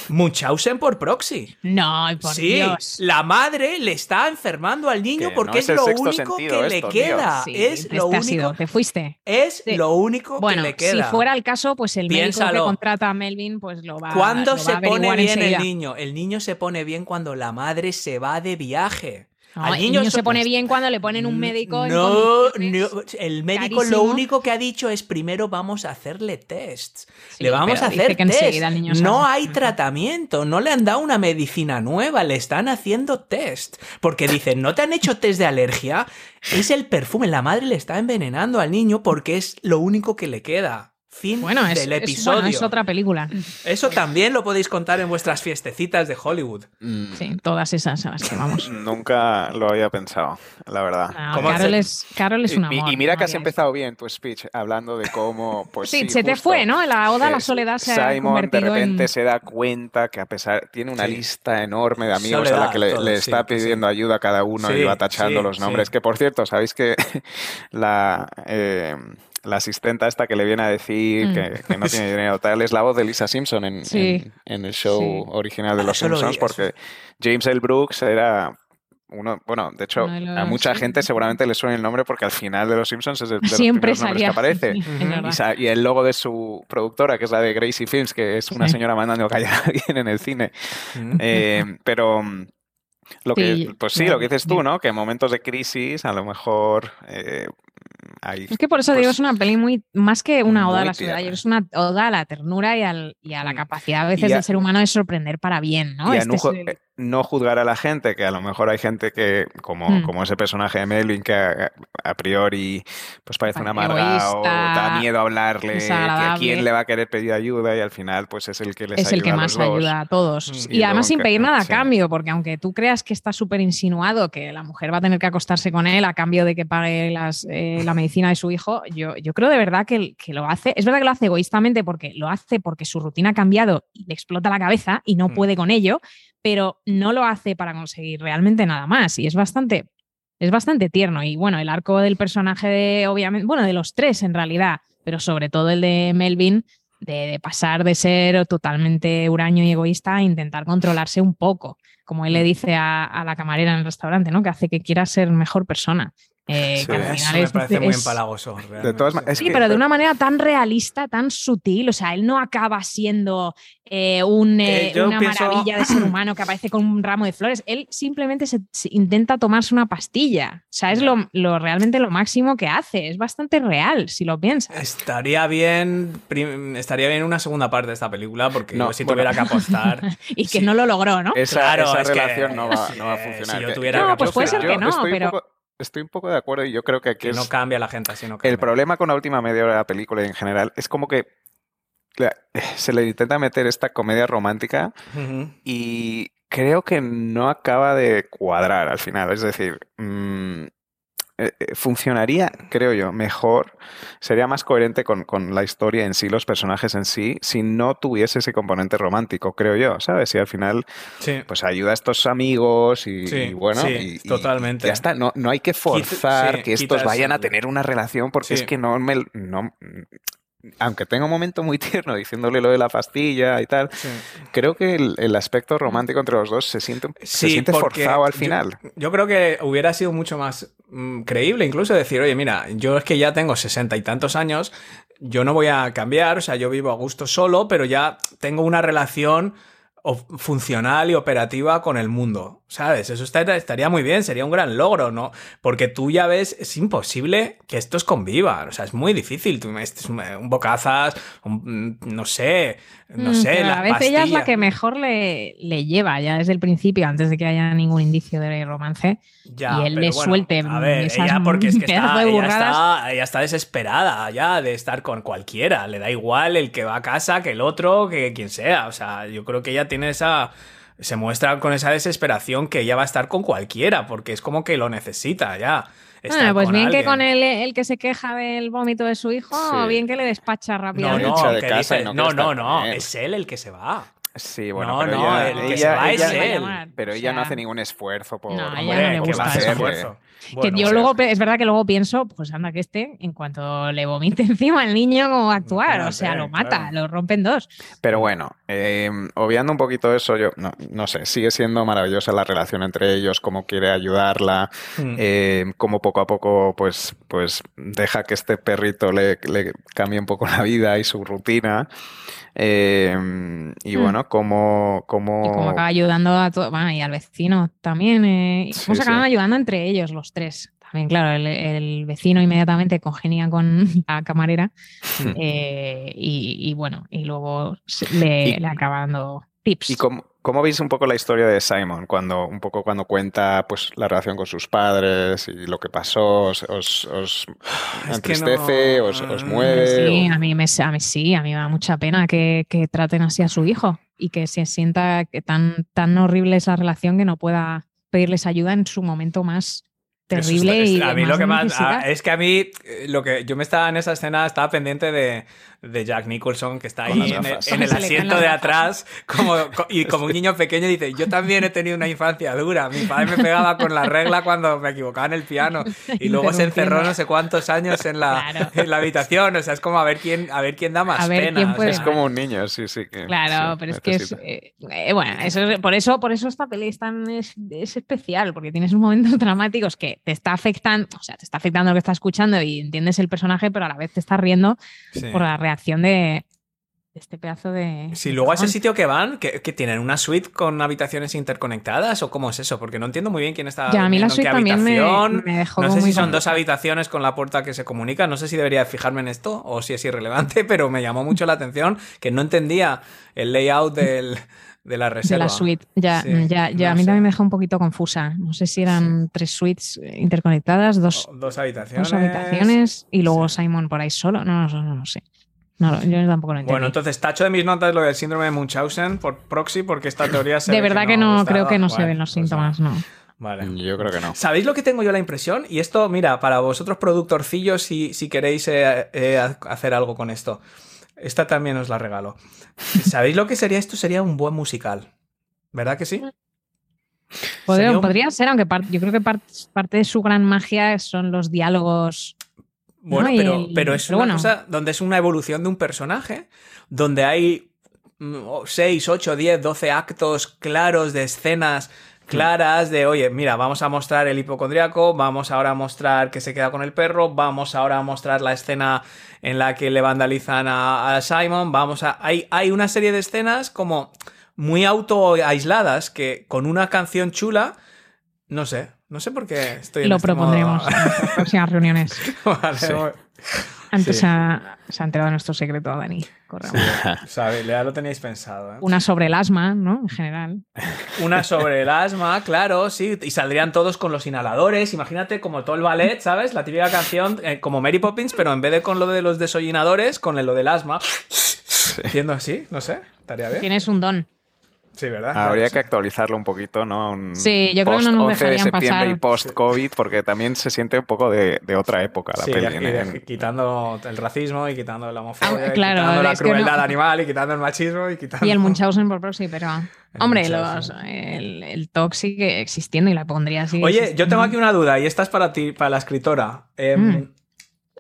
B: Munchausen por proxy.
D: No, por
B: sí,
D: Dios.
B: la madre le está enfermando al niño
C: Que
B: porque
C: no
B: es, lo único que le
C: esto,
B: queda.
D: Sí,
B: es lo
D: ha
B: único,
D: sido, te fuiste.
B: es
D: Sí.
B: lo único
D: Bueno,
B: que le queda.
D: si fuera el caso, pues el médico
B: Piénsalo.
D: que contrata a Melvin, pues lo va,
B: ¿Cuándo
D: lo va
B: se pone bien
D: enseguida.
B: el niño? El niño se pone bien cuando la madre se va de viaje.
D: No,
B: Al
D: el
B: niño
D: niño
B: so-
D: se pone bien cuando le ponen un médico
B: No, el médico
D: carísimo.
B: lo único que ha dicho es primero vamos a hacerle tests.
D: Sí,
B: le vamos a hacer
D: que
B: test.
D: enseguida el niño
B: No
D: sabe.
B: hay tratamiento, no le han dado una medicina nueva, le están haciendo test. Porque dicen, ¿no te han hecho test de alergia? Es el perfume, la madre le está envenenando al niño porque es lo único que le queda. Fin
D: Bueno, es,
B: del
D: es-
B: episodio.
D: bueno, es otra película.
B: Eso también lo podéis contar en vuestras fiestecitas de Hollywood.
C: Mm,
D: Sí, todas esas a las que vamos.
C: Nunca lo había pensado, la verdad.
D: No,
B: ¿Cómo
D: Carol, es, Carol es
C: Y- y, mira que has empezado bien tu speech hablando de cómo, pues
D: Sí,
C: sí,
D: se te fue, ¿no? La oda a la soledad se ha
C: Simon de
D: convertido
C: repente
D: en...
C: se da cuenta que a pesar tiene una
B: Sí.
C: lista enorme de amigos a la que le,
B: todo,
C: le
B: sí,
C: está
B: sí.
C: pidiendo ayuda a cada uno
B: Sí,
C: y va tachando
B: sí,
C: los nombres.
B: sí.
C: Que por cierto, sabéis que la eh, la asistenta esta que le viene a decir
D: Mm.
C: que, que no tiene dinero tal es la voz de Lisa Simpson en,
D: Sí.
C: en- en el show
D: Sí.
C: original de
B: Ah,
C: los Simpsons porque James L. Brooks era uno, bueno, de hecho,
D: los-
C: a mucha
D: sí.
C: gente seguramente le suena el nombre porque al final de los Simpsons es de, de los
D: Siempre
C: primeros
D: salía.
C: que aparece. Y, y el logo de su productora, que es la de Gracie Films, que es una
D: Sí.
C: señora mandando a callar a alguien en el cine.
B: Mm.
C: Eh, pero mm, lo que,
D: Sí,
C: pues sí, lo que dices tú,
D: bien.
C: ¿no? Que en momentos de crisis a lo mejor eh,
D: Es que por eso
C: pues,
D: digo, es una peli muy, más que una oda a la soledad, es una oda a la ternura y, al- y a la
C: Mm.
D: capacidad a veces
C: a-
D: del ser humano de sorprender para bien, ¿no?
C: y
D: Este el-
C: no juzgar a la gente, que a lo mejor hay gente que, como,
D: Mm.
C: como ese personaje de Melvin, que a, a priori pues parece una amarga o da miedo hablarle, que a quién le va a querer pedir ayuda y al final pues es el que les
D: es el que
C: a
D: más
C: dos.
D: ayuda a todos.
B: Mm.
D: Y,
C: Y
D: además sin pedir nada a
C: sí.
D: cambio, porque aunque tú creas que está súper insinuado que la mujer va a tener que acostarse con él a cambio de que pague las, eh, la medicina de su hijo, yo, yo creo de verdad que, que lo hace. Es verdad que lo hace egoístamente porque lo hace porque su rutina ha cambiado y le explota la cabeza y no
B: Mm.
D: puede con ello, pero no lo hace para conseguir realmente nada más. Y es bastante. Es bastante tierno y bueno, el arco del personaje de, obviamente, bueno, de los tres en realidad, pero sobre todo el de Melvin, de, de pasar de ser totalmente huraño y egoísta a intentar controlarse un poco, como él le dice a, a la camarera en el restaurante, ¿no? Que hace que quiera ser mejor persona. Eh,
C: Sí,
D: que al
B: Eso
D: final
B: me
D: es-
B: parece muy
D: es-
B: empalagoso.
C: De todas es
D: Sí,
C: que-
D: pero de una manera tan realista, tan sutil. O sea, él no acaba siendo eh, un, eh,
B: Eh,
D: una
B: pienso-
D: maravilla de ser humano que aparece con un ramo de flores. Él simplemente se, se intenta tomarse una pastilla. O sea, es lo, lo- realmente lo máximo que hace. Es bastante real, si lo piensas.
B: Estaría bien, estaría bien una segunda parte de esta película porque
C: No,
B: yo si
C: bueno.
B: tuviera que apostar.
D: Y que
B: sí.
D: no lo logró, ¿no?
C: esa,
B: Claro,
C: esa
B: es que,
C: relación no, va, no va a funcionar.
B: si yo
C: Que-
B: tuviera
D: No,
B: que
D: pues puede ser que no, pero-
C: poco- estoy un poco de acuerdo y yo creo que aquí
B: Que
C: es...
B: no cambia la gente así, no cambia.
C: El problema con la última media hora de la película y en general es como que se le intenta meter esta comedia romántica y creo que no acaba de cuadrar al final. Es decir, mm, eh, eh, funcionaría, creo yo, mejor, sería más coherente con, con la historia en sí, los personajes en sí, si no tuviese ese componente romántico, creo yo, ¿sabes? Si al final
B: Sí.
C: pues ayuda a estos amigos y,
B: Sí,
C: y bueno,
B: sí,
C: y- y-
B: totalmente.
C: y ya está. No, no hay que forzar que estos vayan a tener una relación porque es que no me... No, aunque tenga un momento muy tierno diciéndole lo de la pastilla y tal,
B: Sí.
C: creo que el, el aspecto romántico entre los dos se siente, se forzado al final.
B: Yo, creo que hubiera sido mucho más mm, creíble incluso decir, oye, mira, yo es que ya tengo sesenta y tantos años, yo no voy a cambiar, o sea, yo vivo a gusto solo, pero ya tengo una relación funcional y operativa con el mundo, ¿sabes? Eso estaría muy bien, sería un gran logro, ¿no? Porque tú ya ves, es imposible que estos convivan, o sea, es muy difícil, tú, este es un, un bocazas, un- mm, no sé, no
D: Mm,
B: sé,
D: pero
B: las
D: a veces ella es la que mejor le, le lleva ya desde el principio, antes de que haya ningún indicio de romance.
B: Ya,
D: y él le
B: bueno,
D: suelte
B: A ver,
D: esas
B: ella porque es que está, ella, está, ella está desesperada ya de estar con cualquiera. Le da igual el que va a casa que el otro, que quien sea. O sea, yo creo que ella tiene esa. Se muestra con esa desesperación que ella va a estar con cualquiera, porque es como que lo necesita ya.
D: Bueno, pues
B: con
D: bien que con el, el que se queja del vómito de su hijo,
C: Sí.
D: o bien que le despacha
B: No,
D: rápidamente.
B: No,
C: de casa
B: dice-
C: no
B: no, no, no, es él el que se va.
C: Sí, bueno,
B: No,
C: pero
B: no,
C: ella,
B: el que
C: ella-
B: se va es
C: ella-
B: él.
C: Pero
D: O
C: ella no hace ningún esfuerzo por...
D: No, ella no le
B: que
D: gusta
B: va hacer esfuerzo.
D: que
B: Bueno,
D: yo
C: o sea-
D: luego, es verdad que luego pienso, pues anda que este, en cuanto le vomite encima al niño, ¿cómo va a actuar? O sea, lo mata,
B: claro.
D: lo rompen dos.
C: Pero bueno, eh, obviando un poquito eso, yo no, no sé, sigue siendo maravillosa la relación entre ellos, cómo quiere ayudarla,
B: Mm.
C: eh, cómo poco a poco pues, pues deja que este perrito le, le cambie un poco la vida y su rutina. Eh, y
D: Mm.
C: bueno, cómo,
D: Y como
C: cómo
D: acaba ayudando a todo, bueno, y al vecino también. eh, y
C: Sí,
D: cómo se acaban
C: sí.
D: ayudando entre ellos, los tres. También, claro, el, el vecino inmediatamente congenia con la camarera.
C: Hmm.
D: eh, y, y bueno, y luego le,
C: Y-
D: le acaba dando tips.
C: ¿Y cómo, cómo veis un poco la historia de Simon? Cuando, un poco cuando cuenta pues, la relación con sus padres y lo que pasó, ¿os, os, os
B: Es
C: entristece,
B: no-
C: os, os
B: Mm,
C: mueve?
D: Sí,
C: o-
D: a mí, me, a mí sí, a mí me da mucha pena que, que traten así a su hijo y que se sienta que tan, tan horrible esa relación que no pueda pedirles ayuda en su momento más terrible
B: está-
D: y
B: es- a mí lo
D: más
B: que más ah, es que a mí eh, lo que yo me estaba en esa escena estaba pendiente de, de Jack Nicholson que está ahí en el, en asiento de atrás como, co- y como un niño pequeño dice yo también he tenido una infancia dura. Mi padre me pegaba con la regla cuando me equivocaba en el piano. Y luego se encerró no sé cuántos años en la,
D: Claro.
B: en la habitación. O sea es como a ver quién a ver quién da más
D: A ver
B: pena.
D: quién
B: o sea,
D: puede
C: Es como un niño, sí, sí. que-
D: Claro,
C: sí,
D: pero es que es, eh, eh, bueno, eso, es- por eso, por eso esta peli es tan es, es especial, porque tienes unos momentos dramáticos que te está afectando, o sea, te está afectando lo que estás escuchando y entiendes el personaje, pero a la vez te estás riendo
B: sí.
D: por la reacción de, de este pedazo de.
B: Sí,
D: de
B: luego a ese sitio que van, que, que tienen una suite con habitaciones interconectadas o cómo es eso, porque no entiendo muy bien quién está
D: Ya, a mí la suite también me, dejó
B: No sé
D: muy
B: si son dos habitaciones con la puerta que se comunica, no sé si debería fijarme en esto o si es irrelevante, pero me llamó mucho la atención que no entendía el layout del, de la
D: de
B: reserva.
D: la suite. Ya,
B: Sí,
D: ya, ya.
B: no
D: a mí
B: sé.
D: también me dejó un poquito confusa. No sé si eran tres suites eh, interconectadas, dos,
B: Dos habitaciones.
D: dos habitaciones y luego Simon por ahí solo. No, no, no, no sé. No, yo tampoco lo entendí.
B: Bueno, entonces tacho de mis notas lo del síndrome de Munchausen por proxy, porque esta teoría se
D: de
B: ve
D: verdad que no, creo que no se ven los
B: pues
D: síntomas, no.
B: Vale.
C: Yo creo que no.
B: ¿Sabéis lo que tengo yo la impresión? Y esto, mira, para vosotros productorcillos, si, si queréis eh, eh, hacer algo con esto. Esta también os la regalo. ¿Sabéis lo que sería esto? Sería un buen musical. ¿Verdad que sí?
D: Podría,
B: un-
D: podría ser, aunque yo creo que par- parte de su gran magia son los diálogos.
B: Bueno,
D: No,
B: pero,
D: el-
B: pero es
D: pero
B: una
D: bueno.
B: cosa donde es una evolución de un personaje, donde hay 6, 8, 10, 12 actos claros de escenas claras de, oye, mira, vamos a mostrar el hipocondriaco, vamos ahora a mostrar que se queda con el perro, vamos ahora a mostrar la escena en la que le vandalizan a, a Simon, vamos a... Hay, hay una serie de escenas como muy auto aisladas que con una canción chula, no sé, No sé por qué estoy en
D: Lo
B: este
D: propondremos
B: modo-
D: en nuestras próximas reuniones.
B: Vale,
C: Sí.
D: Antes
B: Sí.
D: se, ha, se ha enterado nuestro secreto, Dani. Corramos.
B: Sabe, ya lo tenéis pensado. ¿eh?
D: Una sobre el asma, ¿no? En general.
B: Una sobre el asma, claro, sí. Y saldrían todos con los inhaladores. Imagínate como todo el ballet, ¿sabes? La típica canción, eh, como Mary Poppins, pero en vez de con lo de los desollinadores, con lo del asma. Haciendo así, no sé. Estaría bien.
D: Tienes un don.
B: Sí, ¿verdad?
C: Habría
B: Claro,
C: que actualizarlo un poquito, ¿no? Un
D: Sí, yo creo que no
C: post
D: nos
C: 11 de septiembre
D: pasar.
C: y post-COVID, porque también se siente un poco de, de otra época la
B: Sí,
C: peli.
B: y
C: en-
B: de-
C: en-
B: quitando el racismo y quitando la homofobia,
D: Ah,
B: y
D: claro,
B: quitando la crueldad
D: no-
B: animal y quitando el machismo y quitando...
D: Y el Munchausen por proxy, pero. Hombre,
B: Munchausen.
D: los, el, el TOC sigue existiendo y la pondría así.
B: Oye, yo tengo aquí una duda y esta es para ti, para la escritora. Em,
D: Mm.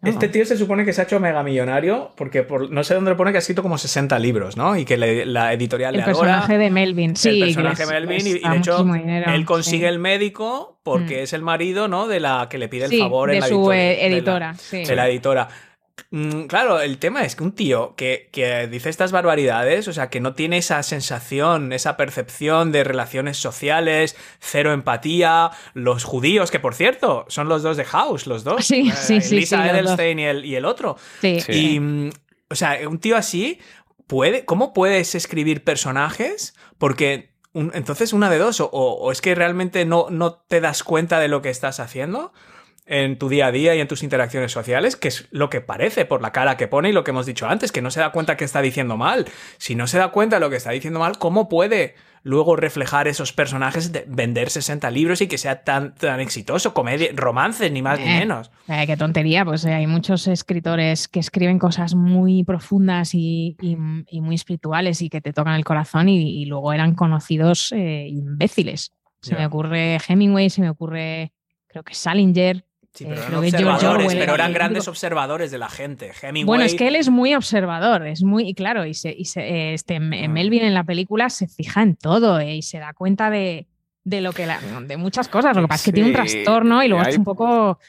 B: Este tío se supone que se ha hecho mega millonario porque por, no sé dónde lo pone que ha escrito como 60 libros, ¿no? Y que le- la editorial
D: El
B: le
D: personaje
B: adora.
D: de Melvin. Sí,
B: el personaje
D: les-
B: Melvin y, de hecho
D: dinero,
B: él consigue
D: sí.
B: el médico porque
D: Mm.
B: es el marido, ¿no? De la que le pide el
D: Sí,
B: favor en
D: de
B: la
D: su
B: de la-
D: editora. sí.
B: de la editora. Mm, Claro, el tema es que un tío que, que dice estas barbaridades, o sea, que no tiene esa sensación, esa percepción de relaciones sociales, cero empatía, los judíos, que por cierto, son los dos de House, los dos.
D: Sí,
B: Eh,
D: sí, sí,
B: Lisa
D: sí.
B: Edelstein y el, y el otro.
D: Sí,
C: Sí.
B: Y, mm, o sea, un tío así, puede, ¿cómo puedes escribir personajes? Porque un- entonces una de dos, o, o es que realmente no, no te das cuenta de lo que estás haciendo en tu día a día y en tus interacciones sociales, que es lo que parece por la cara que pone y lo que hemos dicho antes, que no se da cuenta que está diciendo mal. Si no se da cuenta de lo que está diciendo mal, ¿cómo puede luego reflejar esos personajes, de vender 60 libros y que sea tan, tan exitoso? Comedia, romance, ni más ni
D: Eh.
B: menos.
D: Eh, qué tontería, pues eh, hay muchos escritores que escriben cosas muy profundas y, y- y muy espirituales y que te tocan el corazón y, y luego eran conocidos imbéciles. Se me ocurre Hemingway, se me ocurre, creo que Salinger.
B: Sí,
D: Eh,
B: pero eran
D: que George
B: observadores,
D: Orwell,
B: pero eran
D: eh,
B: grandes
D: digo-
B: observadores de la gente. Hemingway.
D: Bueno, es que él es muy observador, es muy, y claro, y, se, y se- eh, este,
B: Ah.
D: Melvin en la película se fija en todo eh, y se da cuenta de, de lo que la- de muchas cosas. Lo que pasa es que tiene un trastorno y luego
C: hay-
D: es un poco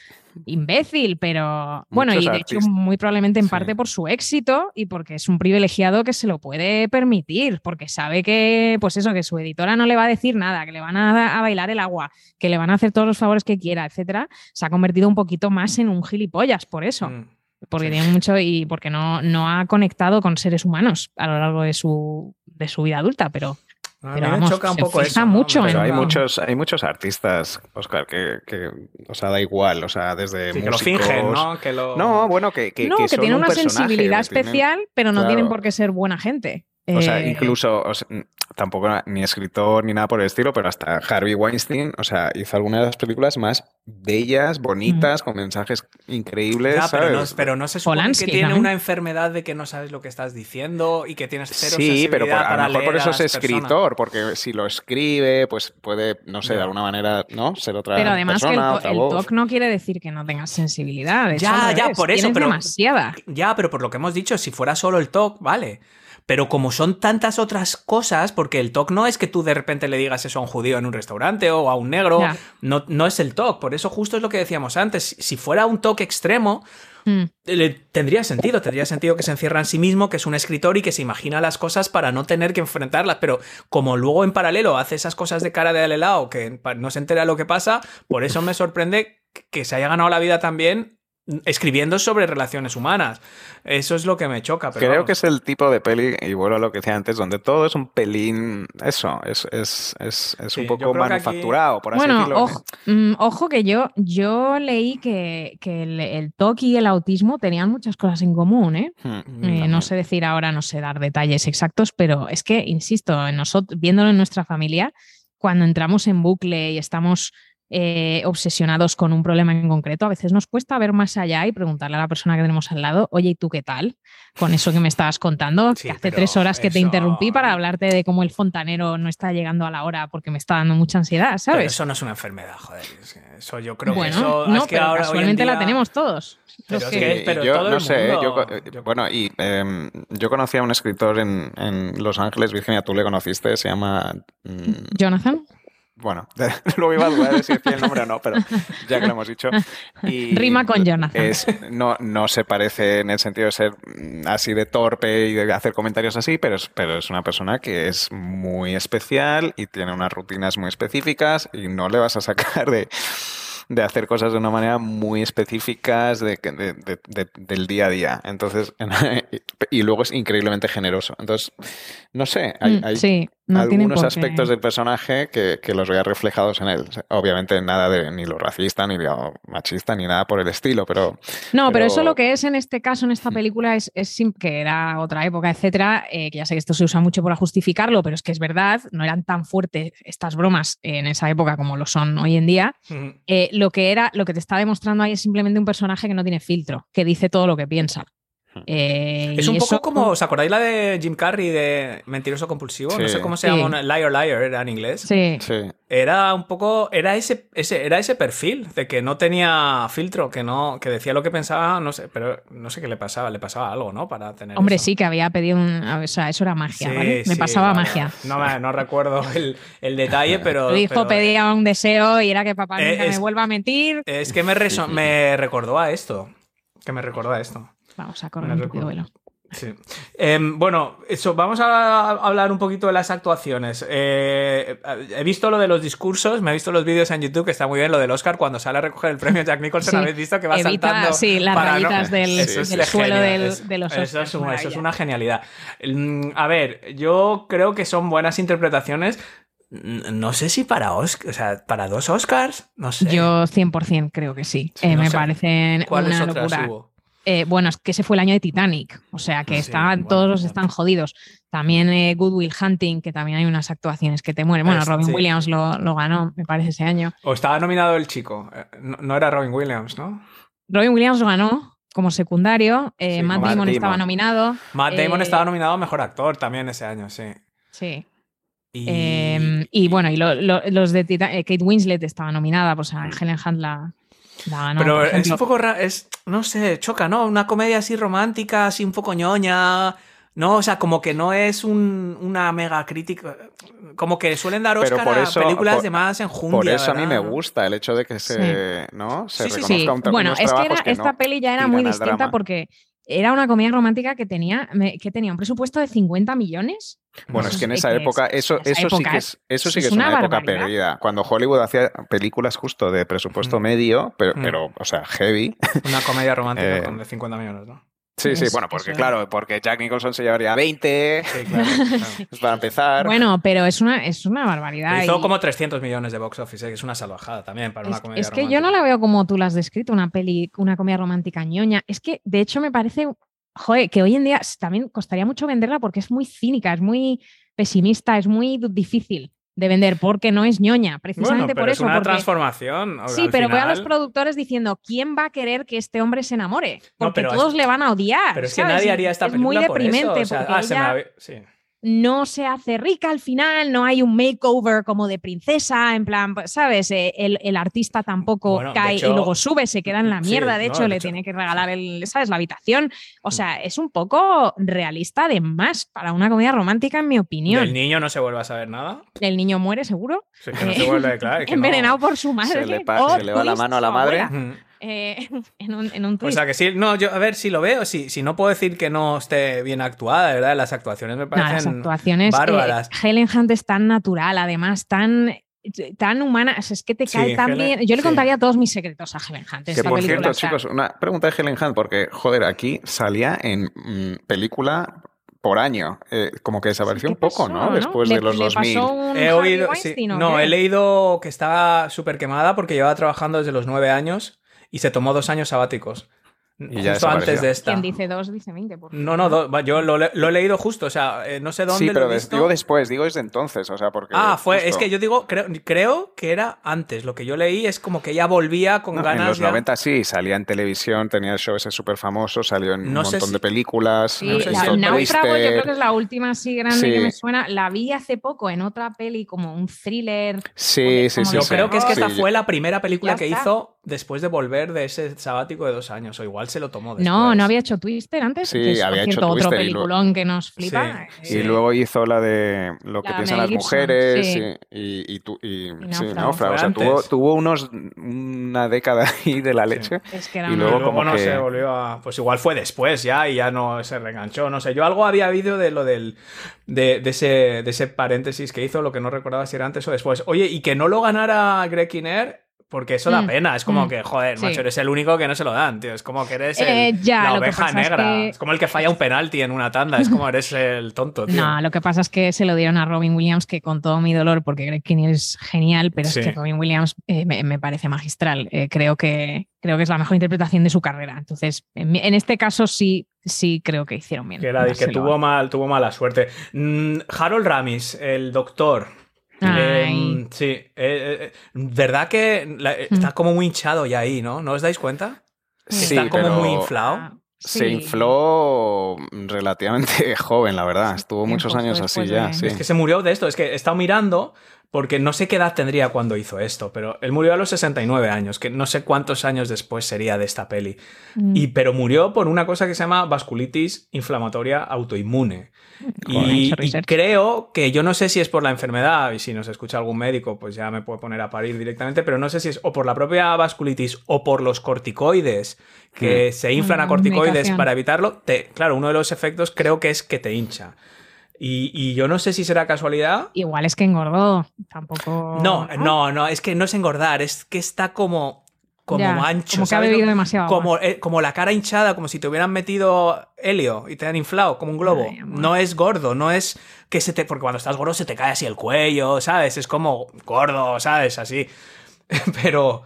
D: imbécil, pero bueno, y de hecho muy probablemente en
C: Sí.
D: parte por su éxito y porque es un privilegiado que se lo puede permitir, porque sabe que, pues eso, que su editora no le va a decir nada, que le van a, a bailar el agua, que le van a hacer todos los favores que quiera, etcétera. Se ha convertido un poquito más en un gilipollas por eso
B: Mm.
D: porque
B: Sí.
D: tiene mucho y porque no, no ha conectado con seres humanos a lo largo de su, de su vida adulta, pero
B: A
D: Pero
B: mí me
D: vamos,
B: choca un
D: se
B: poco
D: fija
B: eso. ¿no?
D: mucho
C: Pero hay muchos, hay muchos artistas, Oscar, que, que, o sea, da igual, o sea, desde
B: Sí, que lo fingen, ¿no? Que lo...
C: No, bueno, que, que,
D: no, que,
C: son
D: tiene
C: un
D: una sensibilidad
C: tienen-
D: especial, pero no
C: claro.
D: tienen por qué ser buena gente.
C: O sea,
D: Eh,
C: incluso, o sea, tampoco ni escritor ni nada por el estilo, pero hasta Harvey Weinstein, o sea, hizo algunas de las películas más bellas, bonitas, con mensajes increíbles,
B: Ya, pero, no, pero no se supone
D: Polanski
B: que tiene una enfermedad de que no sabes lo que estás diciendo y que tienes cero
C: Sí, pero por- a lo mejor por eso es
B: personas.
C: escritor, porque si lo escribe, pues puede, no sé, de alguna manera, ¿no? Ser otra
D: pero además que el, el. TOC no quiere decir que no tengas sensibilidad.
B: Ya, ya, por eso, pero-
D: demasiada.
B: Ya, pero por lo que hemos dicho, si fuera solo el TOC, vale. Pero como son tantas otras cosas, porque el TOC no es que tú de repente le digas eso a un judío en un restaurante o a un negro, no, no es el TOC. Por eso justo es lo que decíamos antes. Si fuera un TOC extremo,
D: Mm.
B: tendría sentido, tendría sentido que se encierra en sí mismo, que es un escritor y que se imagina las cosas para no tener que enfrentarlas, pero como luego en paralelo hace esas cosas de cara de al helado que no se entera lo que pasa, por eso me sorprende que se haya ganado la vida también escribiendo sobre relaciones humanas. Eso es lo que me choca. Pero
C: Creo
B: vamos.
C: que es el tipo de peli, y vuelvo a lo que decía antes, donde todo es un pelín, eso, es, es, es, es
B: Sí,
C: un poco
B: aquí-
C: manufacturado, por así
D: Bueno,
C: decirlo.
D: ojo, mm, ojo que yo, yo leí que, que el, el TOC y el autismo tenían muchas cosas en común, ¿eh?
C: Hmm.
D: Eh,
B: también.
D: no sé decir ahora, no sé dar detalles exactos, pero es que, insisto, en nosotros, viéndolo en nuestra familia, cuando entramos en bucle y estamos eh, obsesionados con un problema en concreto, a veces nos cuesta ver más allá y preguntarle a la persona que tenemos al lado, oye, ¿y tú qué tal? Con eso que me estabas contando,
B: Sí,
D: que hace tres horas que te interrumpí para hablarte de cómo el fontanero no está llegando a la hora porque me está dando mucha ansiedad,
B: Pero
D: ¿sabes?
B: eso no es una enfermedad, joder. Eso yo creo
D: bueno,
B: que eso
D: no,
B: es que
D: pero
B: ahora hoy en
D: casualmente la tenemos todos.
B: Pero
D: que-
B: pero
C: yo
B: todo
C: no
B: el
C: sé,
B: mundo-
C: yo bueno, y em, yo conocí a un escritor en, en Los Ángeles, Virginia, tú le conociste, se llama mm,
D: Jonathan,
C: bueno, luego iba a dudar de si decía el nombre o no, pero ya que lo hemos dicho. Y
D: Rima con Jonathan.
C: es- no, no se parece en el sentido de ser así de torpe y de hacer comentarios así, pero es, pero es una persona que es muy especial y tiene unas rutinas muy específicas y no le vas a sacar de, de hacer cosas de una manera muy específicas de, que- de- de- de- del día a día. Entonces, y luego es increíblemente generoso. Entonces, no sé, hay,
D: Mm,
C: hay
D: sí, no
C: algunos aspectos del personaje que, que los veas reflejados en él. O sea, Obviamente nada de ni lo racista, ni lo machista, ni nada por el estilo, pero...
D: No, pero,
C: pero-
D: eso lo que es en este caso, en esta
C: Mm.
D: película, es, que era otra época, etcétera, eh, que ya sé que esto se usa mucho para justificarlo, pero es que es verdad, no eran tan fuertes estas bromas en esa época como lo son hoy en día.
B: Ujú.
D: Eh, lo que era, lo que te está demostrando ahí es simplemente un personaje que no tiene filtro, que dice todo lo que piensa.
C: Hmm.
D: Eh,
B: Es un poco
D: eso-
B: como, ¿os acordáis la de Jim Carrey de Mentiroso Compulsivo? No sé cómo se llama, Liar Liar era en inglés.
D: Sí.
C: Sí.
B: Era un poco, era ese, ese, era ese perfil de que no tenía filtro, que no, que decía lo que pensaba, no sé, pero no sé qué le pasaba, le pasaba algo, ¿no? Para tener
D: Hombre,
B: eso.
D: sí, que había pedido un. O sea, eso era magia,
B: Sí,
D: ¿vale? Me
B: sí,
D: pasaba
B: vale.
D: magia.
B: No, me- no recuerdo el, el detalle, pero.
D: Tu hijo
B: pero-
D: pedía un deseo y era que papá
B: Eh,
D: nunca
B: es-
D: me vuelva a mentir.
B: Es que me, reso- me recordó a esto. Que me recordó a esto.
D: Vamos a correr un
B: recuerdo.
D: velo.
B: Sí. Em, bueno, eso, vamos a hablar un poquito de las actuaciones. Eh, he visto lo de los discursos, me he visto los vídeos en YouTube, que está muy bien lo del Oscar cuando sale a recoger el premio Jack Nicholson.
D: Sí.
B: ¿Habéis visto que va
D: Evita,
B: saltando?
D: sí, las
B: para no-
D: rayitas del,
C: Eso es
D: del suelo del-
B: es-
D: de los
B: eso,
D: Oscars,
B: es un- eso es una genialidad. Mm, A ver, yo creo que son buenas interpretaciones. No sé si para Oscar, o sea, para dos Oscars, no sé.
D: Yo 100% creo que sí.
B: Sí,
D: Eh,
B: no
D: me
B: sé
D: parecen
B: ¿Cuáles
D: una locura.
B: hubo?
D: Eh, bueno, es que ese fue el año de Titanic, o sea que
B: Sí,
D: estaban,
B: bueno,
D: todos los están jodidos. También eh, Good Will Hunting, que también hay unas actuaciones que te mueren. Bueno, Robin
B: sí.
D: Williams lo, lo ganó, me parece, ese año.
B: O estaba nominado el chico. Eh, No, no era Robin Williams, ¿no?
D: Robin Williams lo ganó como secundario, eh,
B: Sí,
D: Matt Damon estaba nominado.
B: Matt Damon estaba nominado a mejor actor también ese año, sí.
D: Sí.
B: Y,
D: Eh, y bueno, y lo- lo- los de Tita- eh, Kate Winslet estaba nominada, pues a Helen Hunt la, ganó.
B: pero es un poco raro, es, no sé, choca, ¿no? Una comedia así romántica, así un poco ñoña. No, o sea, como que no es un- una mega crítica. Como que suelen dar Oscar
C: por
B: a
C: eso-
B: películas
C: por-
B: de más enjundia.
C: Por eso a mí me gusta el hecho de que se, ¿no? se
B: Sí, sí,
C: reconozca
B: sí.
C: un
D: Bueno, es que, era-
C: que
D: esta
C: no
D: peli ya era muy distinta
C: drama.
D: porque era una comedia romántica que tenía, que tenía un presupuesto de 50 millones.
C: Bueno, es que en esa época,
D: es-
C: eso,
D: esa
C: eso sí que
D: es-
C: es, eso sí
D: es
C: que es
D: una
C: una, época perdida. Cuando Hollywood hacía películas justo de presupuesto
B: Mm.
C: medio, pero,
B: Mm.
C: pero, o sea, heavy.
B: Una comedia romántica
C: Eh,
B: con de 50 millones, ¿no?
C: Sí, sí, bueno, porque claro, porque Jack Nicholson se llevaría 20
B: Sí, claro. claro.
C: para empezar.
D: Bueno, pero es una, es una barbaridad.
B: Hizo
D: y-
B: como 300 millones de box office, ¿eh? que es una salvajada también para una
D: Es,
B: comedia
D: es que yo no la veo como tú la has descrito, una peli, una comedia romántica ñoña. Es que, de hecho, me parece, joder, que hoy en día también costaría mucho venderla porque es muy cínica, es muy pesimista, es muy difícil de vender porque no es ñoña,
B: Bueno,
D: precisamente
B: pero
D: por
B: es
D: eso.
B: una
D: porque-
B: transformación.
D: Sí, pero veo a los
B: final.
D: productores diciendo, ¿quién va a querer que este hombre se enamore?
B: No,
D: Porque
B: es-
D: todos le van a odiar.
B: Pero es que nadie haría esta
D: es muy
B: película por eso,
D: deprimente
B: o sea,
D: porque
B: ah, me
D: ella
B: sí.
D: No se hace rica al final, no hay un makeover como de princesa, en plan, ¿sabes? Eh, El, el artista tampoco
B: Bueno,
D: cae
B: hecho-
D: y luego sube, se queda en la
B: Sí,
D: mierda, de
B: no,
D: hecho
B: de
D: le
B: hecho-
D: tiene que regalar el, ¿sabes? la habitación. O sea, es un poco realista de más para una comedia romántica, en mi opinión.
B: Del niño no se vuelve a saber nada.
D: El niño muere seguro,
B: Sí, que no se vuelve, claro. es que no-
D: envenenado por su madre.
C: le pa-
D: Oh,
C: se le va la mano a la madre.
D: abuela. Eh, en un, en un
B: O sea que sí, no, yo a ver si lo veo, si, si no puedo decir que no esté bien actuada, de verdad, las actuaciones me
D: No, las
B: parecen
D: actuaciones. eh,
B: bárbaras.
D: Helen Hunt es tan natural, además, tan, tan humana. o sea, es que te
B: Sí,
D: cae tan
B: Helen-
D: bien. Yo le
B: sí.
D: contaría todos mis secretos a Helen Hunt.
C: Que por cierto, chicos, una pregunta de Helen Hunt, porque, joder, aquí salía en mm, película por año. Eh, como que desapareció
D: ¿qué
C: un poco,
D: pasó,
C: ¿no? Después
D: Le-
C: de los
D: le
C: 2000.
D: pasó un
B: He oído, sí,
D: Weinstein, ¿o
B: no,
D: qué?
B: he leído que estaba súper quemada porque llevaba trabajando desde los nueve años y se tomó dos años sabáticos.
C: Y ya
B: justo antes de esta.
D: Quien dice dos, dice 20. por
B: No, no, do- yo lo, he leído justo, o sea, eh, no sé dónde
C: Sí, pero
B: lo he
C: des-
B: visto.
C: digo después, digo desde entonces, o sea, porque...
B: Ah, fue, es que yo digo, creo, creo que era antes. Lo que yo leí es como que ella volvía con
C: No,
B: ganas.
C: en los
B: ya-
C: 90 sí, salía en televisión, tenía el show ese súper famoso, salió en
B: No
C: un montón
B: si-
C: de películas.
D: Sí,
C: no sé,
D: la- Náufrago yo creo que es la última así grande
C: Sí.
D: que me suena. La vi hace poco en otra peli como un thriller.
C: Sí, sí, sí.
B: Yo
C: sí.
B: creo que es que esta fue la primera película
D: Ya
B: que
D: está.
B: hizo después de volver de ese sabático de dos años, o igual se lo tomó después.
D: No, no había hecho Twister antes.
C: Sí,
D: que es, por
C: había hecho
D: otro
C: Twister y luego-
D: peliculón que nos flipa.
B: Sí,
C: Y luego hizo la de lo que
D: La
C: piensan
D: Mel
C: las
D: Gibson,
C: mujeres
D: sí.
C: y, y, y tu- y- sí,
D: Náufrago.
C: náufrago. O sea, tuvo, tuvo unos, una década ahí de la leche.
D: Es que era
C: Y luego
B: luego
C: como
B: no
C: que-
B: se volvió a. Pues igual fue después ya y ya no se reenganchó. No sé. Yo algo había habido de lo del. De, de ese, de ese paréntesis que hizo, lo que no recordaba si era antes o después. Oye, y que no lo ganara Greg Kinnear. Porque eso da
D: Mm,
B: pena, es como
D: mm,
B: que, joder,
D: sí.
B: macho, eres el único que no se lo dan, tío. Es como que eres el-
D: Eh, ya,
B: la oveja
D: es
B: negra.
D: que-
B: Es como el que falla un penalti en una tanda, es como eres el tonto, tío.
D: No, lo que pasa es que se lo dieron a Robin Williams, que con todo mi dolor, porque Greg Kinnear es genial, pero
B: Sí.
D: es que Robin Williams eh, me, me parece magistral. Eh, creo, que, creo que es la mejor interpretación de su carrera. Entonces, en, este caso sí, sí creo que hicieron bien.
B: Que, tuvo, mal, tuvo mala suerte. Mm, Harold Ramis, el doctor.
D: Ay.
B: Em, sí, eh, eh, ¿verdad que la-
D: Mm.
B: está como muy hinchado ya ahí, ¿no? ¿No os dais cuenta?
C: Sí,
B: está como
C: pero
B: muy inflado.
D: Ah,
C: Se
D: sí.
C: infló relativamente joven, la verdad. Estuvo muchos años así ya, sí.
B: Es que se murió de esto. Es que he estado mirando porque no sé qué edad tendría cuando hizo esto, pero él murió a los 69 años, que no sé cuántos años después sería de esta peli.
D: Mm.
B: Y, pero murió por una cosa que se llama vasculitis inflamatoria autoinmune. Y, y creo que yo no sé si es por la enfermedad, y si nos escucha algún médico, pues ya me puede poner a parir directamente, pero no sé si es o por la propia vasculitis o por los corticoides, que se inflan
D: Ah,
B: a corticoides
D: medicación.
B: para evitarlo. Te- claro, uno de los efectos creo que es que te hincha. Y, y yo no sé si será casualidad.
D: Igual es que engordó. Tampoco.
B: No, no, no, es que no es engordar, es que está como, como
D: Ya,
B: ancho.
D: como que ha bebido demasiado.
B: Como, eh, como la cara hinchada, como si te hubieran metido helio y te han inflado como un globo.
D: Ay,
B: no es gordo, no es que se te. Porque cuando estás gordo se te cae así el cuello, ¿sabes? Es como gordo, ¿sabes? Así. Pero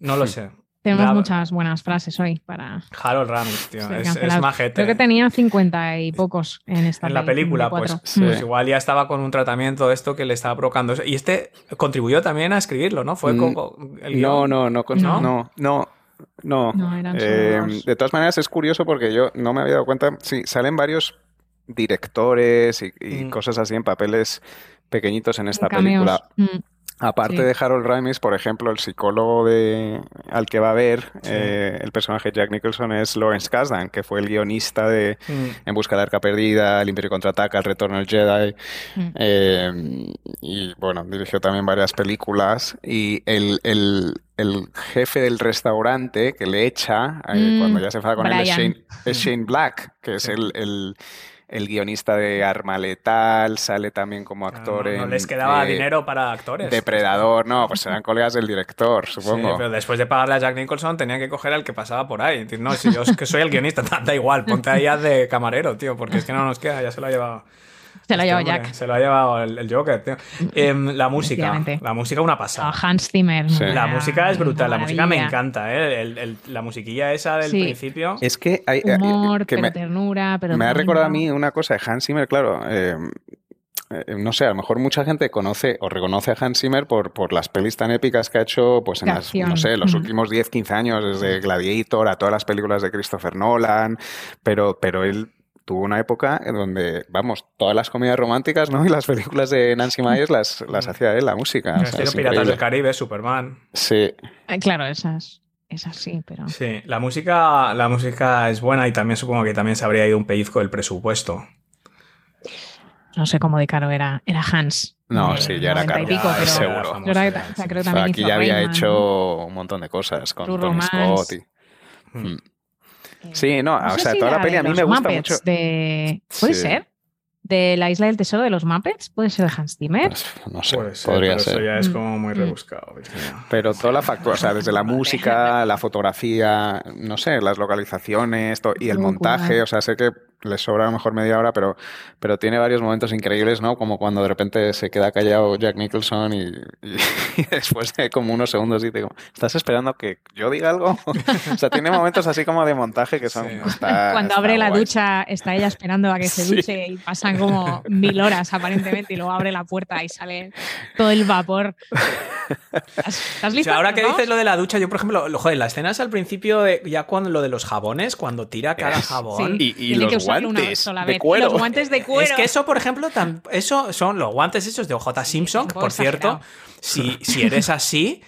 B: no lo sé.
D: Tenemos muchas buenas frases hoy para
B: Harold Ramis, tío. es, majete.
D: Creo que tenía 50 y pocos en esta
B: en la película, pues,
D: 54.
C: Sí.
B: pues igual ya estaba con un tratamiento de esto que le estaba provocando. eso. Y este contribuyó también a escribirlo, ¿no? Fue
C: Mm,
B: el
C: No, no, no, con-
B: ¿No?
C: no, no, no.
D: No, eran
C: Eh, de todas maneras es curioso porque yo no me había dado cuenta. Sí, salen varios directores y, y
B: Mm.
C: cosas así en papeles pequeñitos en esta
D: Cameos.
C: película.
D: Mm.
C: Aparte
D: Sí.
C: de Harold Ramis, por ejemplo, el psicólogo de, al que va a ver
B: Sí.
C: eh, el personaje Jack Nicholson es Lawrence Kasdan, que fue el guionista de
B: Mm.
C: En busca de Arca Perdida, El Imperio Contraataca, El Retorno del Jedi.
D: Mm.
C: Eh, y bueno, dirigió también varias películas. Y el, el- el jefe del restaurante que le echa eh,
D: Mm,
C: cuando ya se enfada con él es. Shane, es Shane Black, que es el, el- el guionista de Arma Letal, sale también como actor
B: no, no
C: en
B: les quedaba
C: eh,
B: dinero para actores.
C: Depredador, no, pues serán colegas del director,
B: Sí,
C: supongo.
B: pero después de pagarle a Jack Nicholson tenían que coger al que pasaba por ahí. No, si yo es que soy el guionista, da, da igual, ponte ahí de camarero, tío, porque es que no nos queda, ya se lo ha llevado.
D: Se lo
B: este
D: lleva
B: hombre,
D: Jack.
B: Se lo ha llevado el, el Joker, tío. Em, la música, la música una pasada.
D: Hans Zimmer.
C: Sí.
B: La música es brutal, la música me encanta, ¿eh? El- el- la musiquilla esa del
D: Sí.
B: principio.
C: Es que hay
D: Humor,
C: que
D: pero
C: me,
D: ternura, pero
C: me ha recordado a mí una cosa de Hans Zimmer, claro. eh, eh, no sé, a lo mejor mucha gente conoce o reconoce a Hans Zimmer por, por las pelis tan épicas que ha hecho pues en las, no sé, los últimos 10, 15 años, desde Gladiator a todas las películas de Christopher Nolan, pero, pero él tuvo una época en donde, vamos, todas las comedias románticas, ¿no? Y las películas de Nancy Myers las, las hacía él, la música.
B: El
C: o sea,
B: estilo
C: es
B: Piratas del. Caribe, Superman.
C: Sí,
D: Eh, Claro, esas, esas sí, pero.
B: Sí, la música, la música es buena y también supongo que también se habría ido un pellizco del presupuesto.
D: No sé cómo de caro era, era Hans.
C: No, sí, ya era
D: 90 y
C: caro,
D: pico,
B: Ya,
D: pero
C: seguro.
B: famoso,
D: yo creo que,
B: ya,
D: o sea,
B: sí,
D: creo que
B: sí.
C: O sea,
D: también
C: aquí ya había
D: Rayman,
C: hecho un montón de cosas con
D: Romance.
C: Scott. Y...
B: Mm.
D: Eh,
C: Sí, no,
D: no
C: o sea,
D: si
C: toda la peli a mí me gusta
D: Muppets,
C: mucho.
D: De... ¿Puede
C: Sí.
D: ser? ¿De la isla del tesoro de los Muppets? ¿Puede ser de Hans Zimmer?
C: Pues, no sé,
B: Puede ser,
C: podría
B: pero
C: ser.
B: Eso ya es
D: Mm.
B: como muy
D: Mm.
B: rebuscado.
C: Pero toda la factura, o sea, desde la música, la fotografía, no sé, las localizaciones to- y el montaje, o sea, sé que les sobra a lo mejor media hora, pero, pero tiene varios momentos increíbles, ¿no? Como cuando de repente se queda callado Jack Nicholson y, y- y después de como unos segundos dice, ¿estás esperando que yo diga algo? o sea, tiene momentos así como de montaje que son...
B: Sí.
C: está-
D: Cuando
C: está
D: abre la ducha, está ella esperando a que se
C: Sí.
D: duche y pasan como mil horas aparentemente y luego abre la puerta y sale todo el vapor. ¿Estás, estás
B: O
D: listo?
B: sea, ahora que
D: ¿Nos
B: dices lo de la ducha, yo por ejemplo, lo- joder, la escena es al principio, de, ya cuando lo de los jabones, cuando tira cada jabón.
D: Sí.
C: Y, y
D: que
C: los
D: usarlo una
C: guantes
D: sola
C: de
D: vez.
C: cuero.
D: Los guantes de cuero.
B: Es que eso, por ejemplo, tam- eso son los guantes esos de OJ Simpson, por cierto, si, si eres así,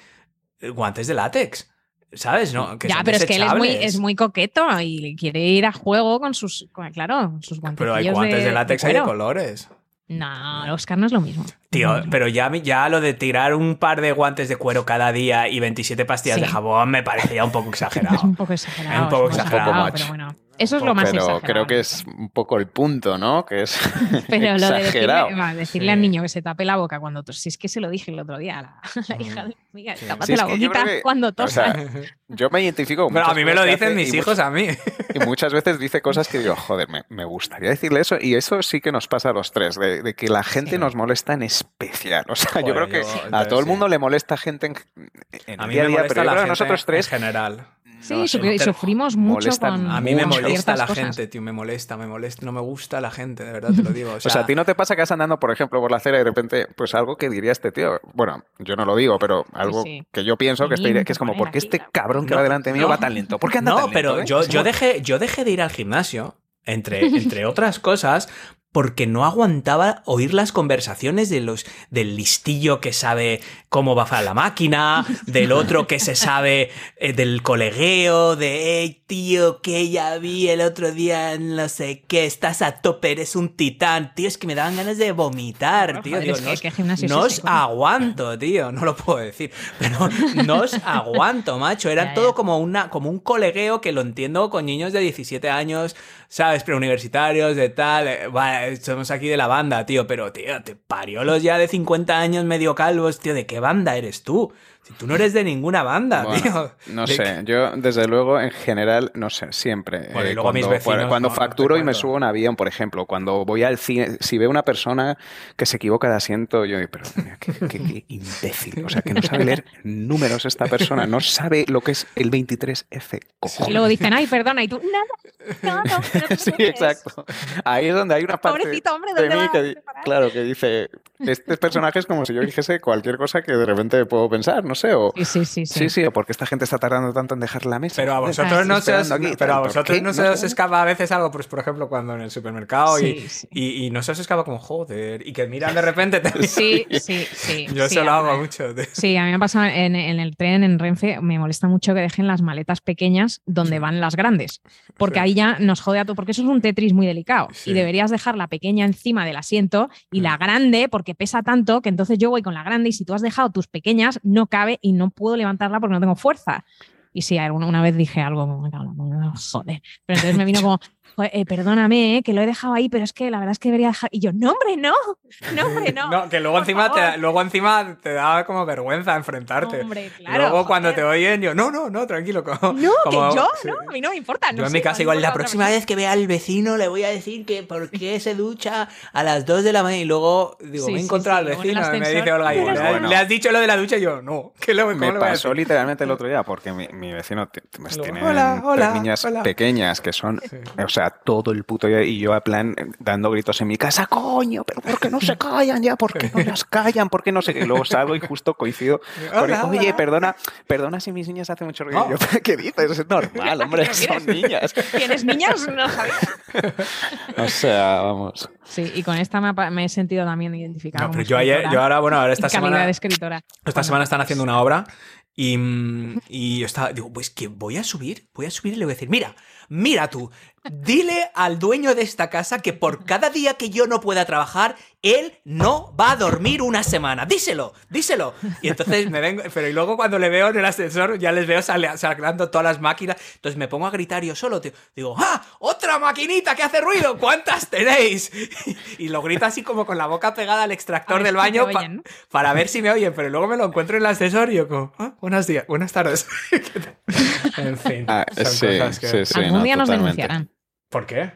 B: guantes de látex. ¿Sabes? No, que
D: ya, pero es que él es muy, es muy coqueto y quiere ir a juego con sus, con- claro, sus guantes.
B: Pero hay guantes de, látex y de colores.
D: No, Oscar no es lo mismo.
B: Tío, pero ya, ya lo de tirar un par de guantes de cuero cada día y 27 pastillas
D: Sí.
B: de jabón me parece ya un poco exagerado.
D: Es un poco exagerado.
B: Es un poco
D: es
B: exagerado.
C: Un poco
D: pero
C: much.
D: bueno, eso es lo más
C: Pero
D: exagerado.
C: creo que es un poco el punto, ¿no? Que es
D: Pero lo de
C: exagerado.
D: decirle, va, decirle
B: Sí.
D: al niño que se tape la boca cuando tos, si es que se lo dije el otro día a la, a la hija de mi amiga,
B: Sí.
D: tápate
C: Sí, es
D: la boquita
C: que-
D: cuando
C: o
D: tosas.
C: sea, yo me identifico con
B: Pero a mí me lo dicen mis hijos a mí.
C: Y muchas veces dice cosas que digo, joder, me, me gustaría decirle eso. Y eso sí que nos pasa a los tres, de, de que la gente
D: Sí.
C: nos molesta en especial. O sea, yo creo que
B: yo-
C: a todo el mundo le molesta gente en, en
B: A
C: el
B: mí
C: día a
B: me
C: día,
B: molesta
C: pero yo
B: la
C: creo que
B: gente
C: nosotros tres
B: en general.
D: Sí,
C: no sé,
D: sufrimos mucho con
B: A mí me molesta la
D: cosas.
B: gente, tío, me molesta, me molesta, no me gusta la gente, de verdad te lo digo. O
C: O
B: sea,
C: a ti no te pasa que vas andando, por ejemplo, por la acera y de repente, pues algo que diría este tío. Bueno, yo no lo digo, pero algo
D: sí.
C: que yo pienso que, estoy, que es como, ¿por qué este cabrón que
B: No,
C: va delante mío
B: no.
C: va tan lento? ¿Por qué anda
B: no,
C: tan lento?
B: pero
C: eh?
B: yo, yo, dejé, yo dejé de ir al gimnasio, entre, entre otras cosas, porque no aguantaba oír las conversaciones de los, del listillo que sabe cómo va a la máquina, del otro que se sabe eh, del colegueo, de, hey, tío, que ya vi el otro día, en no sé qué, estás a tope, eres un titán. Tío, es que me daban ganas de vomitar, tío.
D: Joder, es que-
B: no os-
D: ¿qué gimnasio es
B: no aguanto, tío, no lo puedo decir, pero no os aguanto, macho. Era
D: Ya,
B: todo como, una, como un colegueo que lo entiendo con niños de 17 años, ¿sabes? Preuniversitarios, de tal. eh, somos aquí de la banda, tío, pero, tío, te parió los ya de 50 años medio calvos, tío, ¿de qué banda eres tú? Si tú no eres de ninguna banda,
C: Bueno,
B: tío.
C: No
B: ¿De
C: sé, yo desde luego en general, no sé, siempre.
B: Bueno, y
C: eh,
B: luego mis
C: cuando,
B: vecinos,
C: cuando
B: no,
C: facturo y me subo a un avión, por ejemplo, cuando voy al cine, si veo una persona que se equivoca de asiento, yo digo, pero mira, qué, qué- qué imbécil. O sea, que no sabe leer números esta persona, no sabe lo que es el 23F.
D: Y
C: cojones.
D: luego dicen, ay, perdona, y tú, nada, no, no, no te
C: Sí,
D: preocupes".
C: exacto. Ahí es donde hay una parte
D: Pobrecito hombre,
C: de
D: ¿dónde
C: mí claro, que dice, este personaje es como si yo dijese cualquier cosa que de repente puedo pensar, no sé, o...
D: Sí, sí, sí.
C: Sí, sí, o porque esta gente está tardando tanto en dejar la mesa.
B: Pero a vosotros
C: estoy
B: no se os, pero a
C: tal, ¿por
B: vosotros no se os escapa a veces algo, pues por ejemplo cuando en el supermercado y, y, y no se os escapa como joder y que miran de repente también.
D: Sí, sí, sí.
B: Yo
D: sí,
B: eso lo hago mucho.
D: Sí, a mí me pasa en, en el tren, en Renfe, me molesta mucho que dejen las maletas pequeñas donde van las grandes, porque
B: Sí.
D: ahí ya nos jode a todo, porque eso es un Tetris muy delicado
B: Sí.
D: y deberías dejar la pequeña encima del asiento y la
B: Mm.
D: grande, porque pesa tanto que entonces yo voy con la grande y si tú has dejado tus pequeñas, no cabe y no puedo levantarla porque no tengo fuerza. Y sí, alguna una vez dije algo, joder. Pero entonces me vino como, "Joder, eh, perdóname, eh, que lo he dejado ahí, pero es que la verdad es que debería dejar. Y yo, no, hombre, no, no, hombre, no.
B: No, que luego encima, te,
D: favor".
B: luego encima te da como vergüenza enfrentarte.
D: Hombre,
B: Y
D: claro.
B: luego cuando
D: joder.
B: te oyen, yo, no, no, no, tranquilo. Como,
D: No,
B: como-
D: que yo,
B: sí.
D: no, a mí no me importa. no
B: Yo en
D: sé,
B: mi casa igual, la próxima vez que vea al vecino le voy a decir que por qué se ducha a las 2 de la mañana y luego digo,
D: Sí,
B: me he
D: sí,
B: encontrado
D: sí,
B: al vecino y me dice Olga,
D: Bueno,
B: ¿le, has-
C: bueno.
B: le has dicho lo de la ducha? Y yo, no, ¿qué le, cómo
C: Me pasó literalmente el otro día porque mi, mi vecino pues, tiene
B: "Hola,
C: niñas
B: hola".
C: pequeñas que son, sea, todo el puto día y yo a plan eh, dando gritos en mi casa, coño, pero ¿por qué no se callan ya? ¿Por qué no las callan? ¿Por qué no sé qué? Y luego salgo y justo coincido con
B: Hola,
C: oye,
B: hola".
C: perdona, perdona si mis niñas hacen mucho ruido. Y yo, ¿qué dices? Es normal, hombre, son niñas.
D: ¿Tienes niñas? No sabía.
C: O sea, vamos.
D: Sí, y con esta me, ha pa- me he sentido también identificada.
B: No, pero yo, ayer, yo ahora, bueno, ahora esta semana,
D: de escritora.
B: esta semana están haciendo una obra y, mm, y yo estaba, digo, pues que voy a subir, voy a subir y le voy a decir, mira, mira tú, dile al dueño de esta casa que por cada día que yo no pueda trabajar, él no va a dormir una semana. Díselo, díselo. Y entonces me vengo, pero y luego cuando le veo en el ascensor, ya les veo sacando todas las máquinas. Entonces me pongo a gritar yo solo, tío. Digo, ¡ah! ¡Otra maquinita que hace ruido! ¿Cuántas tenéis? Y lo grito así como con la boca pegada al extractor del
D: si
B: baño pa-
D: oyen, ¿no?
B: para ver si me oyen, pero luego me lo encuentro en el ascensor y yo como, ah, buenos días, buenas tardes. en fin,
C: Ah,
B: son
C: sí,
B: cosas que...
C: sí, sí.
D: Algún
C: no,
D: día nos
C: totalmente.
D: denunciarán.
B: ¿Por qué?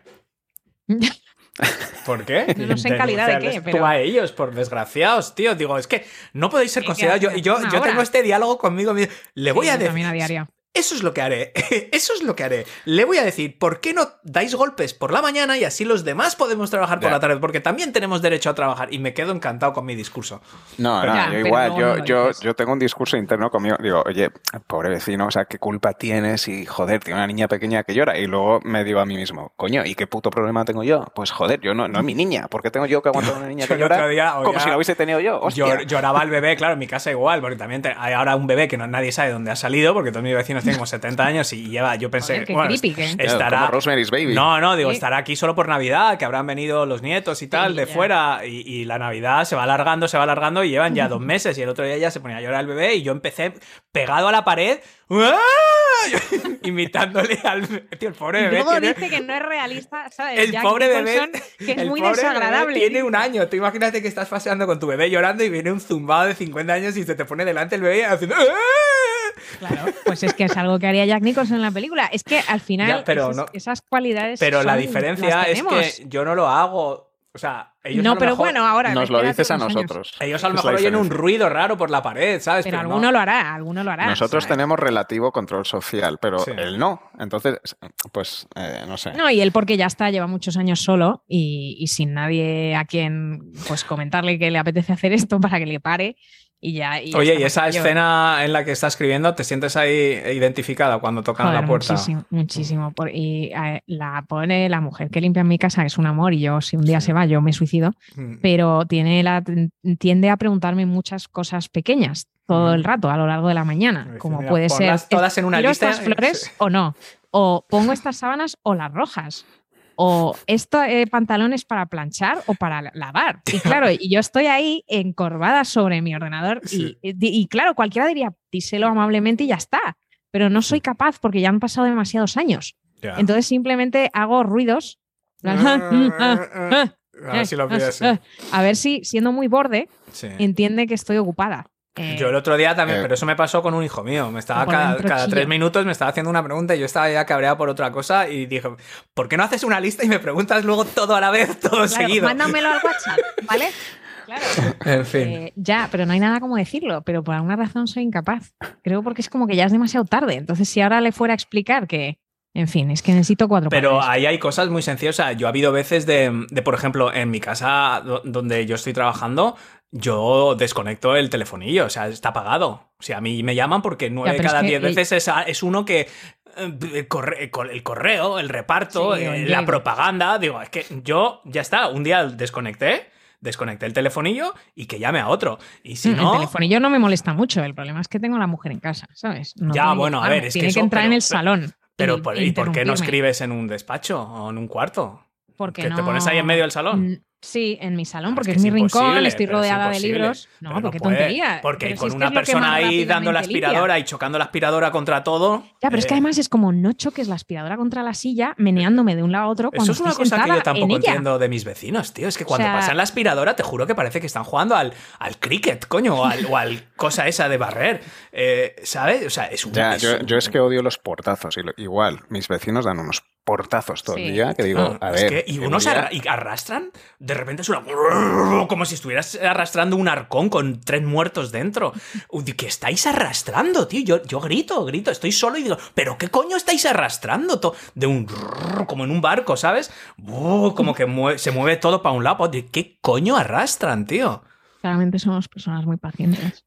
B: ¿Por qué?
D: No sé en calidad de qué, pero-
B: Tú a ellos, por desgraciados, tío. Digo, es que no podéis ser
D: ¿Qué
B: considerados. Yo, yo, yo tengo este diálogo conmigo. Le voy
D: Sí,
B: a decir. Eso es lo que haré. Eso es lo que haré. Le voy a decir, ¿por qué no dais golpes por la mañana y así los demás podemos trabajar por la tarde? Porque también tenemos derecho a trabajar. Y me quedo encantado con mi discurso.
C: No,
B: Pero-
C: no,
D: Ya,
C: yo igual, yo,
D: no
C: yo, yo tengo un discurso interno conmigo, digo, oye, pobre vecino, o sea, ¿qué culpa tienes? Y joder, tiene una niña pequeña que llora. Y luego me digo a mí mismo, coño, ¿y qué puto problema tengo yo? Pues joder, yo no, no es mi niña, ¿por qué tengo yo que aguantar a una niña que llora?
B: otro día
C: como si la hubiese tenido yo. Hostia.
B: Llor- lloraba el bebé, claro, en mi casa igual, porque también te- hay ahora un bebé que no, nadie sabe dónde ha salido, porque todos mis vecinos años, tiene como 70 años y lleva, yo pensé,
D: Joder, qué
B: bueno,
D: creepy.
C: Claro,
B: estará...
C: como Rosemary's Baby.
B: No, no, digo,
D: Sí.
B: estará aquí solo por Navidad, que habrán venido los nietos y tal de
D: ya.
B: fuera y, y la Navidad se va alargando, se va alargando y llevan ya dos meses y el otro día ya se ponía a llorar el bebé y yo empecé pegado a la pared ¡ah! imitándole al... Tío, el pobre bebé
D: luego
B: tiene-
D: dice que no es realista, ¿sabes?
B: el
D: Jack
B: pobre bebé,
D: que es
B: el
D: muy
B: pobre bebé
D: desagradable.
B: tiene un año. Tú imagínate que estás paseando con tu bebé llorando y viene un zumbado de 50 años y se te pone delante el bebé haciendo.
D: Claro, pues es que es algo que haría Jack Nicholson en la película. Es que al final
B: Ya, pero
D: esas,
B: no-
D: esas cualidades.
B: Pero la diferencia es que yo no lo hago. O sea, ellos a
D: No,
B: lo
D: pero
B: mejor-
D: bueno, ahora.
C: Nos lo dices a
D: años.
C: nosotros.
B: Ellos a lo mejor oyen un ruido raro por la pared, ¿sabes?
D: Pero,
B: no.
D: alguno lo hará, alguno lo hará.
C: Nosotros
D: ¿sabes?
C: tenemos relativo control social, pero
B: Sí.
C: él no. Entonces, pues, eh, no sé.
D: No, y él porque ya está, lleva muchos años solo y, y sin nadie a quien pues comentarle que le apetece hacer esto para que le pare y ya. y ya
B: Oye, y esa
D: Yo-
B: escena en la que está escribiendo, ¿te sientes ahí identificada cuando tocan
D: Joder,
B: la puerta?
D: Muchísimo, muchísimo. Por- y eh, la pone la mujer que limpia en mi casa, es un amor, y yo, si un día se va, yo me suicido.
B: Mm.
D: Pero tiene la, tiende a preguntarme muchas cosas pequeñas todo el rato, a lo largo de la mañana.
B: Dice,
D: Como
B: mira,
D: puede ser.
B: todas en una
D: ¿tiro
B: lista
D: estas flores
B: sí.
D: o no? O pongo estas sábanas o las rojas. O estos pantalones para planchar o para la- lavar. Y claro, y yo estoy ahí encorvada sobre mi ordenador y-
B: Sí.
D: y, y claro, cualquiera diría, díselo amablemente y ya está. Pero no soy capaz porque ya han pasado demasiados años. Entonces simplemente hago ruidos.
B: A ver si lo pides. sí.
D: A ver si, siendo muy borde,
B: Sí.
D: entiende que estoy ocupada.
B: Yo el otro día también,
C: Eh.
B: pero eso me pasó con un hijo mío. Me estaba cada, tres minutos me estaba haciendo una pregunta y yo estaba ya cabreado por otra cosa y dije, ¿por qué no haces una lista y me preguntas luego todo a la vez, todo
D: claro,
B: seguido?
D: mándamelo al WhatsApp, ¿vale? Claro.
B: En fin.
D: Eh, ya, pero no hay nada como decirlo, pero por alguna razón soy incapaz. Creo porque es como que ya es demasiado tarde. Entonces, si ahora le fuera a explicar que, en fin, es que necesito cuatro
B: Pero
D: padres.
B: ahí hay cosas muy sencillas. O sea, yo ha habido veces de, de, por ejemplo, en mi casa do- donde yo estoy trabajando, yo desconecto el telefonillo, o sea, está apagado. O sea, a mí me llaman porque nueve
D: es
B: cada
D: que
B: diez veces es, es uno que eh, el corre- el corre- el correo, el reparto,
D: Sí,
B: eh,
D: el
B: la propaganda. Digo, es que yo ya está, un día desconecté, desconecté el telefonillo y que llame a otro. Y si
D: Mm,
B: no.
D: El telefonillo no me molesta mucho. El problema es que tengo a la mujer en casa, ¿sabes? No
B: Ya,
D: tiene que
B: bueno, a ver, es que
D: tiene
B: eso,
D: entrar en el salón.
B: Pero,
D: y-
B: por- ¿y por qué no escribes en un despacho o en un cuarto?
D: Porque
B: ¿Que te pones ahí en medio del salón?
D: Sí, en mi salón,
B: Es
D: porque
B: que
D: es, mi rincón, estoy
B: pero es
D: rodeada de libros. No,
B: Pero puede,
D: tontería.
B: Porque
D: Pero
B: con una
D: es lo que
B: persona ahí dando la
D: limpia.
B: aspiradora y chocando la aspiradora contra todo.
D: Ya, pero es que
B: eh,
D: además es como no choques la aspiradora contra la silla, meneándome de un lado a otro cuando
B: Eso es una
D: estoy
B: cosa que yo tampoco
D: en
B: entiendo de mis vecinos, tío. Es que cuando
D: sea-
B: pasan la aspiradora, te juro que parece que están jugando al, al cricket, coño, o al, o al cosa esa de barrer. Eh, ¿Sabes? O sea, es un.
C: Ya,
B: es
C: yo,
B: un-
C: yo es que odio los portazos. Igual, mis vecinos dan unos portazos todo
D: Sí.
C: el día que digo,
B: Ah,
C: a
B: es
C: ver.
B: que- y unos arra- y arrastran, de repente es una. Como si estuvieras arrastrando un arcón con tres muertos dentro. ¿Qué estáis arrastrando, tío? Yo, yo grito, grito, estoy solo y digo, ¿pero qué coño estáis arrastrando? To- De un. Como en un barco, ¿sabes? Como que mue- se mueve todo para un lado. ¿De qué coño arrastran, tío?
D: Claramente somos personas muy pacientes.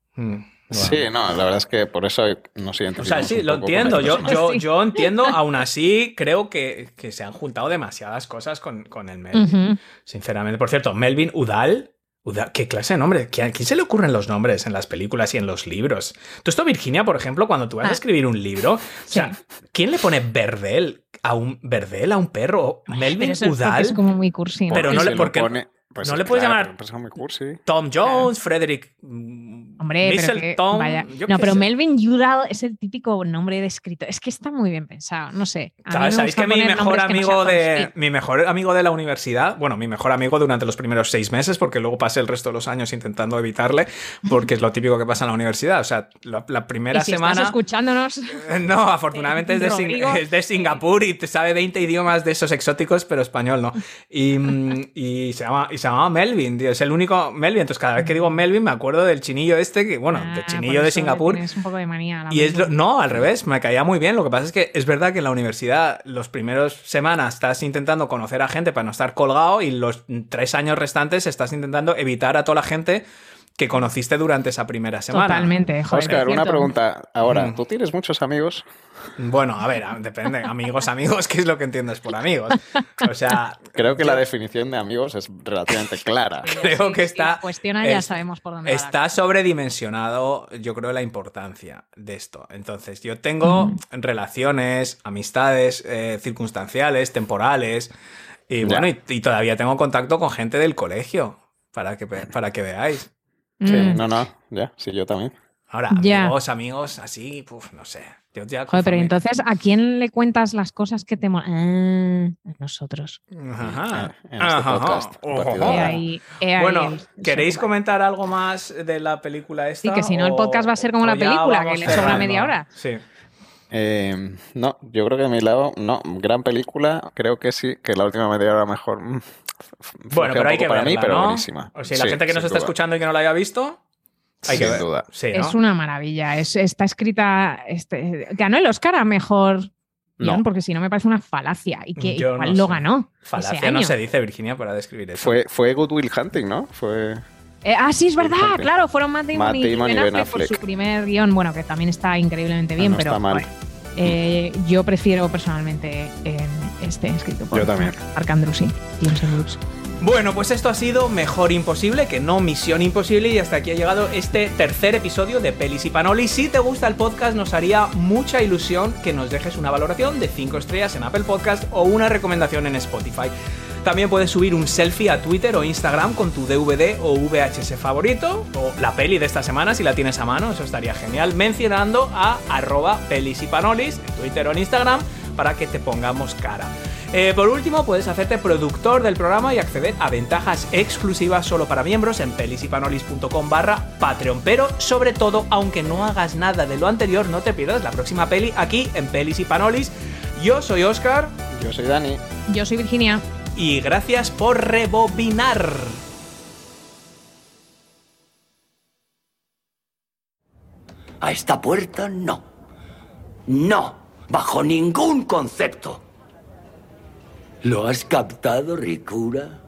C: Sí, no, la verdad es que por eso nos
B: O
C: identificamos.
B: sea, sí, lo entiendo. Yo, yo, yo entiendo, aún así, creo que, que se han juntado demasiadas cosas con, con el Melvin. Sinceramente. Por cierto, Melvin Udall. Udall- ¿Qué clase de nombre? ¿Qui- ¿A quién se le ocurren los nombres en las películas y en los libros? Tú esto, Virginia, por ejemplo, cuando tú vas a
D: Ah.
B: escribir un libro, o sea, ¿quién le pone Verdel a un Verdel a un perro? Melvin
D: eso es porque
B: Udall,
D: es como muy cursi. ¿no?
B: Pero no le- porque-
C: pone- pues
B: no le puedes
C: claro,
B: llamar-
C: cursi.
B: Tom Jones, Frederick. mm,
D: Hombre, pero que,
B: Mistletoe,
D: vaya.
B: yo
D: No, pero
B: sé.
D: Melvin Udall es el típico nombre de escritor. Es que está muy bien pensado, no sé. A mí
B: ¿Sabes?
D: me
B: ¿Sabéis que mi mejor
D: no
B: amigo de mi mejor amigo de la universidad, bueno, mi mejor amigo durante los primeros seis meses, porque luego pasé el resto de los años intentando evitarle, porque es lo típico que pasa en la universidad. O sea, la, la primera
D: Y si
B: semana.
D: estás escuchándonos,
B: No, afortunadamente es de, Sing-
D: Rodrigo.
B: es de Singapur y te sabe 20 idiomas de esos exóticos, pero español no. Y, mm, y se llama y se llamaba Melvin, tío, es el único Melvin. Entonces, cada vez que digo Melvin, me acuerdo del chinillo este, que bueno,
D: Ah,
B: del chinillo de Singapur.
D: tienes un poco de manía
B: Y es lo- no, al revés, me caía muy bien. Lo que pasa es que es verdad que en la universidad los primeros semanas estás intentando conocer a gente para no estar colgado y los tres años restantes estás intentando evitar a toda la gente que conociste durante esa primera semana.
D: Totalmente, joder,
C: Oscar, una pregunta. Ahora,
B: Mm.
C: ¿tú tienes muchos amigos?
B: Bueno, a ver, depende. Amigos, amigos, ¿qué es lo que entiendes por amigos? O sea,
C: Creo que la definición de amigos es relativamente clara.
B: creo que
D: Si la
B: está.
D: cuestiona ya
B: es-
D: sabemos por dónde
B: Está sobredimensionado, yo creo, la importancia de esto. Entonces, yo tengo relaciones, amistades eh, circunstanciales, temporales, y
C: Ya.
B: bueno, y, y todavía tengo contacto con gente del colegio, para que, para que veáis.
C: Sí,
D: Mm.
C: no, no, ya, sí, yo también.
B: Ahora,
D: Ya.
B: amigos, amigos, así, puf, no sé. Yo ya
D: Joder, pero entonces, ¿a quién le cuentas las cosas que te molan? Ah, a nosotros.
B: Ajá.
C: En este
B: Ajá.
C: podcast,
B: Ojo.
C: partidor.
D: He ahí- he ahí
B: Bueno,
D: el
B: ¿queréis comentar algo más de la película esta?
D: Sí, que si no el podcast va a ser como la película, que le sobra media hora.
B: Sí.
C: Eh, no, yo creo que de mi lado, no, gran película, creo que sí, que la última media hora mejor.
B: Bueno, pero hay que
C: para
B: verla,
C: mí, pero
B: ¿no?
C: buenísima.
B: O sea, la
C: Sí,
B: gente que nos está
C: duda.
B: escuchando y que no la haya visto, hay que ver.
C: duda.
B: Sí, ¿no?
D: Es una maravilla. Es, está escrita. Este, ganó el Oscar a mejor.
C: No.
D: guion, porque si no me parece una falacia. ¿Y que
B: no
D: lo
B: sé.
D: ganó? ese
B: Falacia no se dice, Virginia, para describir eso.
C: Fue, fue Good Will Hunting, ¿no? Fue.
D: Eh, ah, sí, es verdad, claro, fueron Matt Damon,
C: Matt
D: y
C: Damon y
D: Ben
C: Ben
D: Affleck por su primer guion, bueno, que también está increíblemente bien,
C: no
D: pero
C: está mal.
D: joder, eh, yo prefiero personalmente eh, este escrito por
C: Yo también.
D: Mark Andrews y James Brooks.
B: Bueno, pues esto ha sido Mejor Imposible, que no Misión Imposible, y hasta aquí ha llegado este tercer episodio de Pelis y Panoli. Si te gusta el podcast, nos haría mucha ilusión que nos dejes una valoración de 5 estrellas en Apple Podcast o una recomendación en Spotify. También puedes subir un selfie a Twitter o Instagram con tu DVD o VHS favorito, o la peli de esta semana si la tienes a mano, eso estaría genial, mencionando a arroba pelis y panolis en Twitter o en Instagram para que te pongamos cara. Eh, por último, puedes hacerte productor del programa y acceder a ventajas exclusivas solo para miembros en pelisipanolis.com barra Patreon. Pero sobre todo, aunque no hagas nada de lo anterior, no te pierdas la próxima peli aquí en Pelis y Panolis. Yo soy Oscar
C: Yo soy Dani.
D: Yo soy Virginia.
B: Y gracias por rebobinar.
A: A esta puerta no. No, bajo ningún concepto. ¿Lo has captado, Ricura?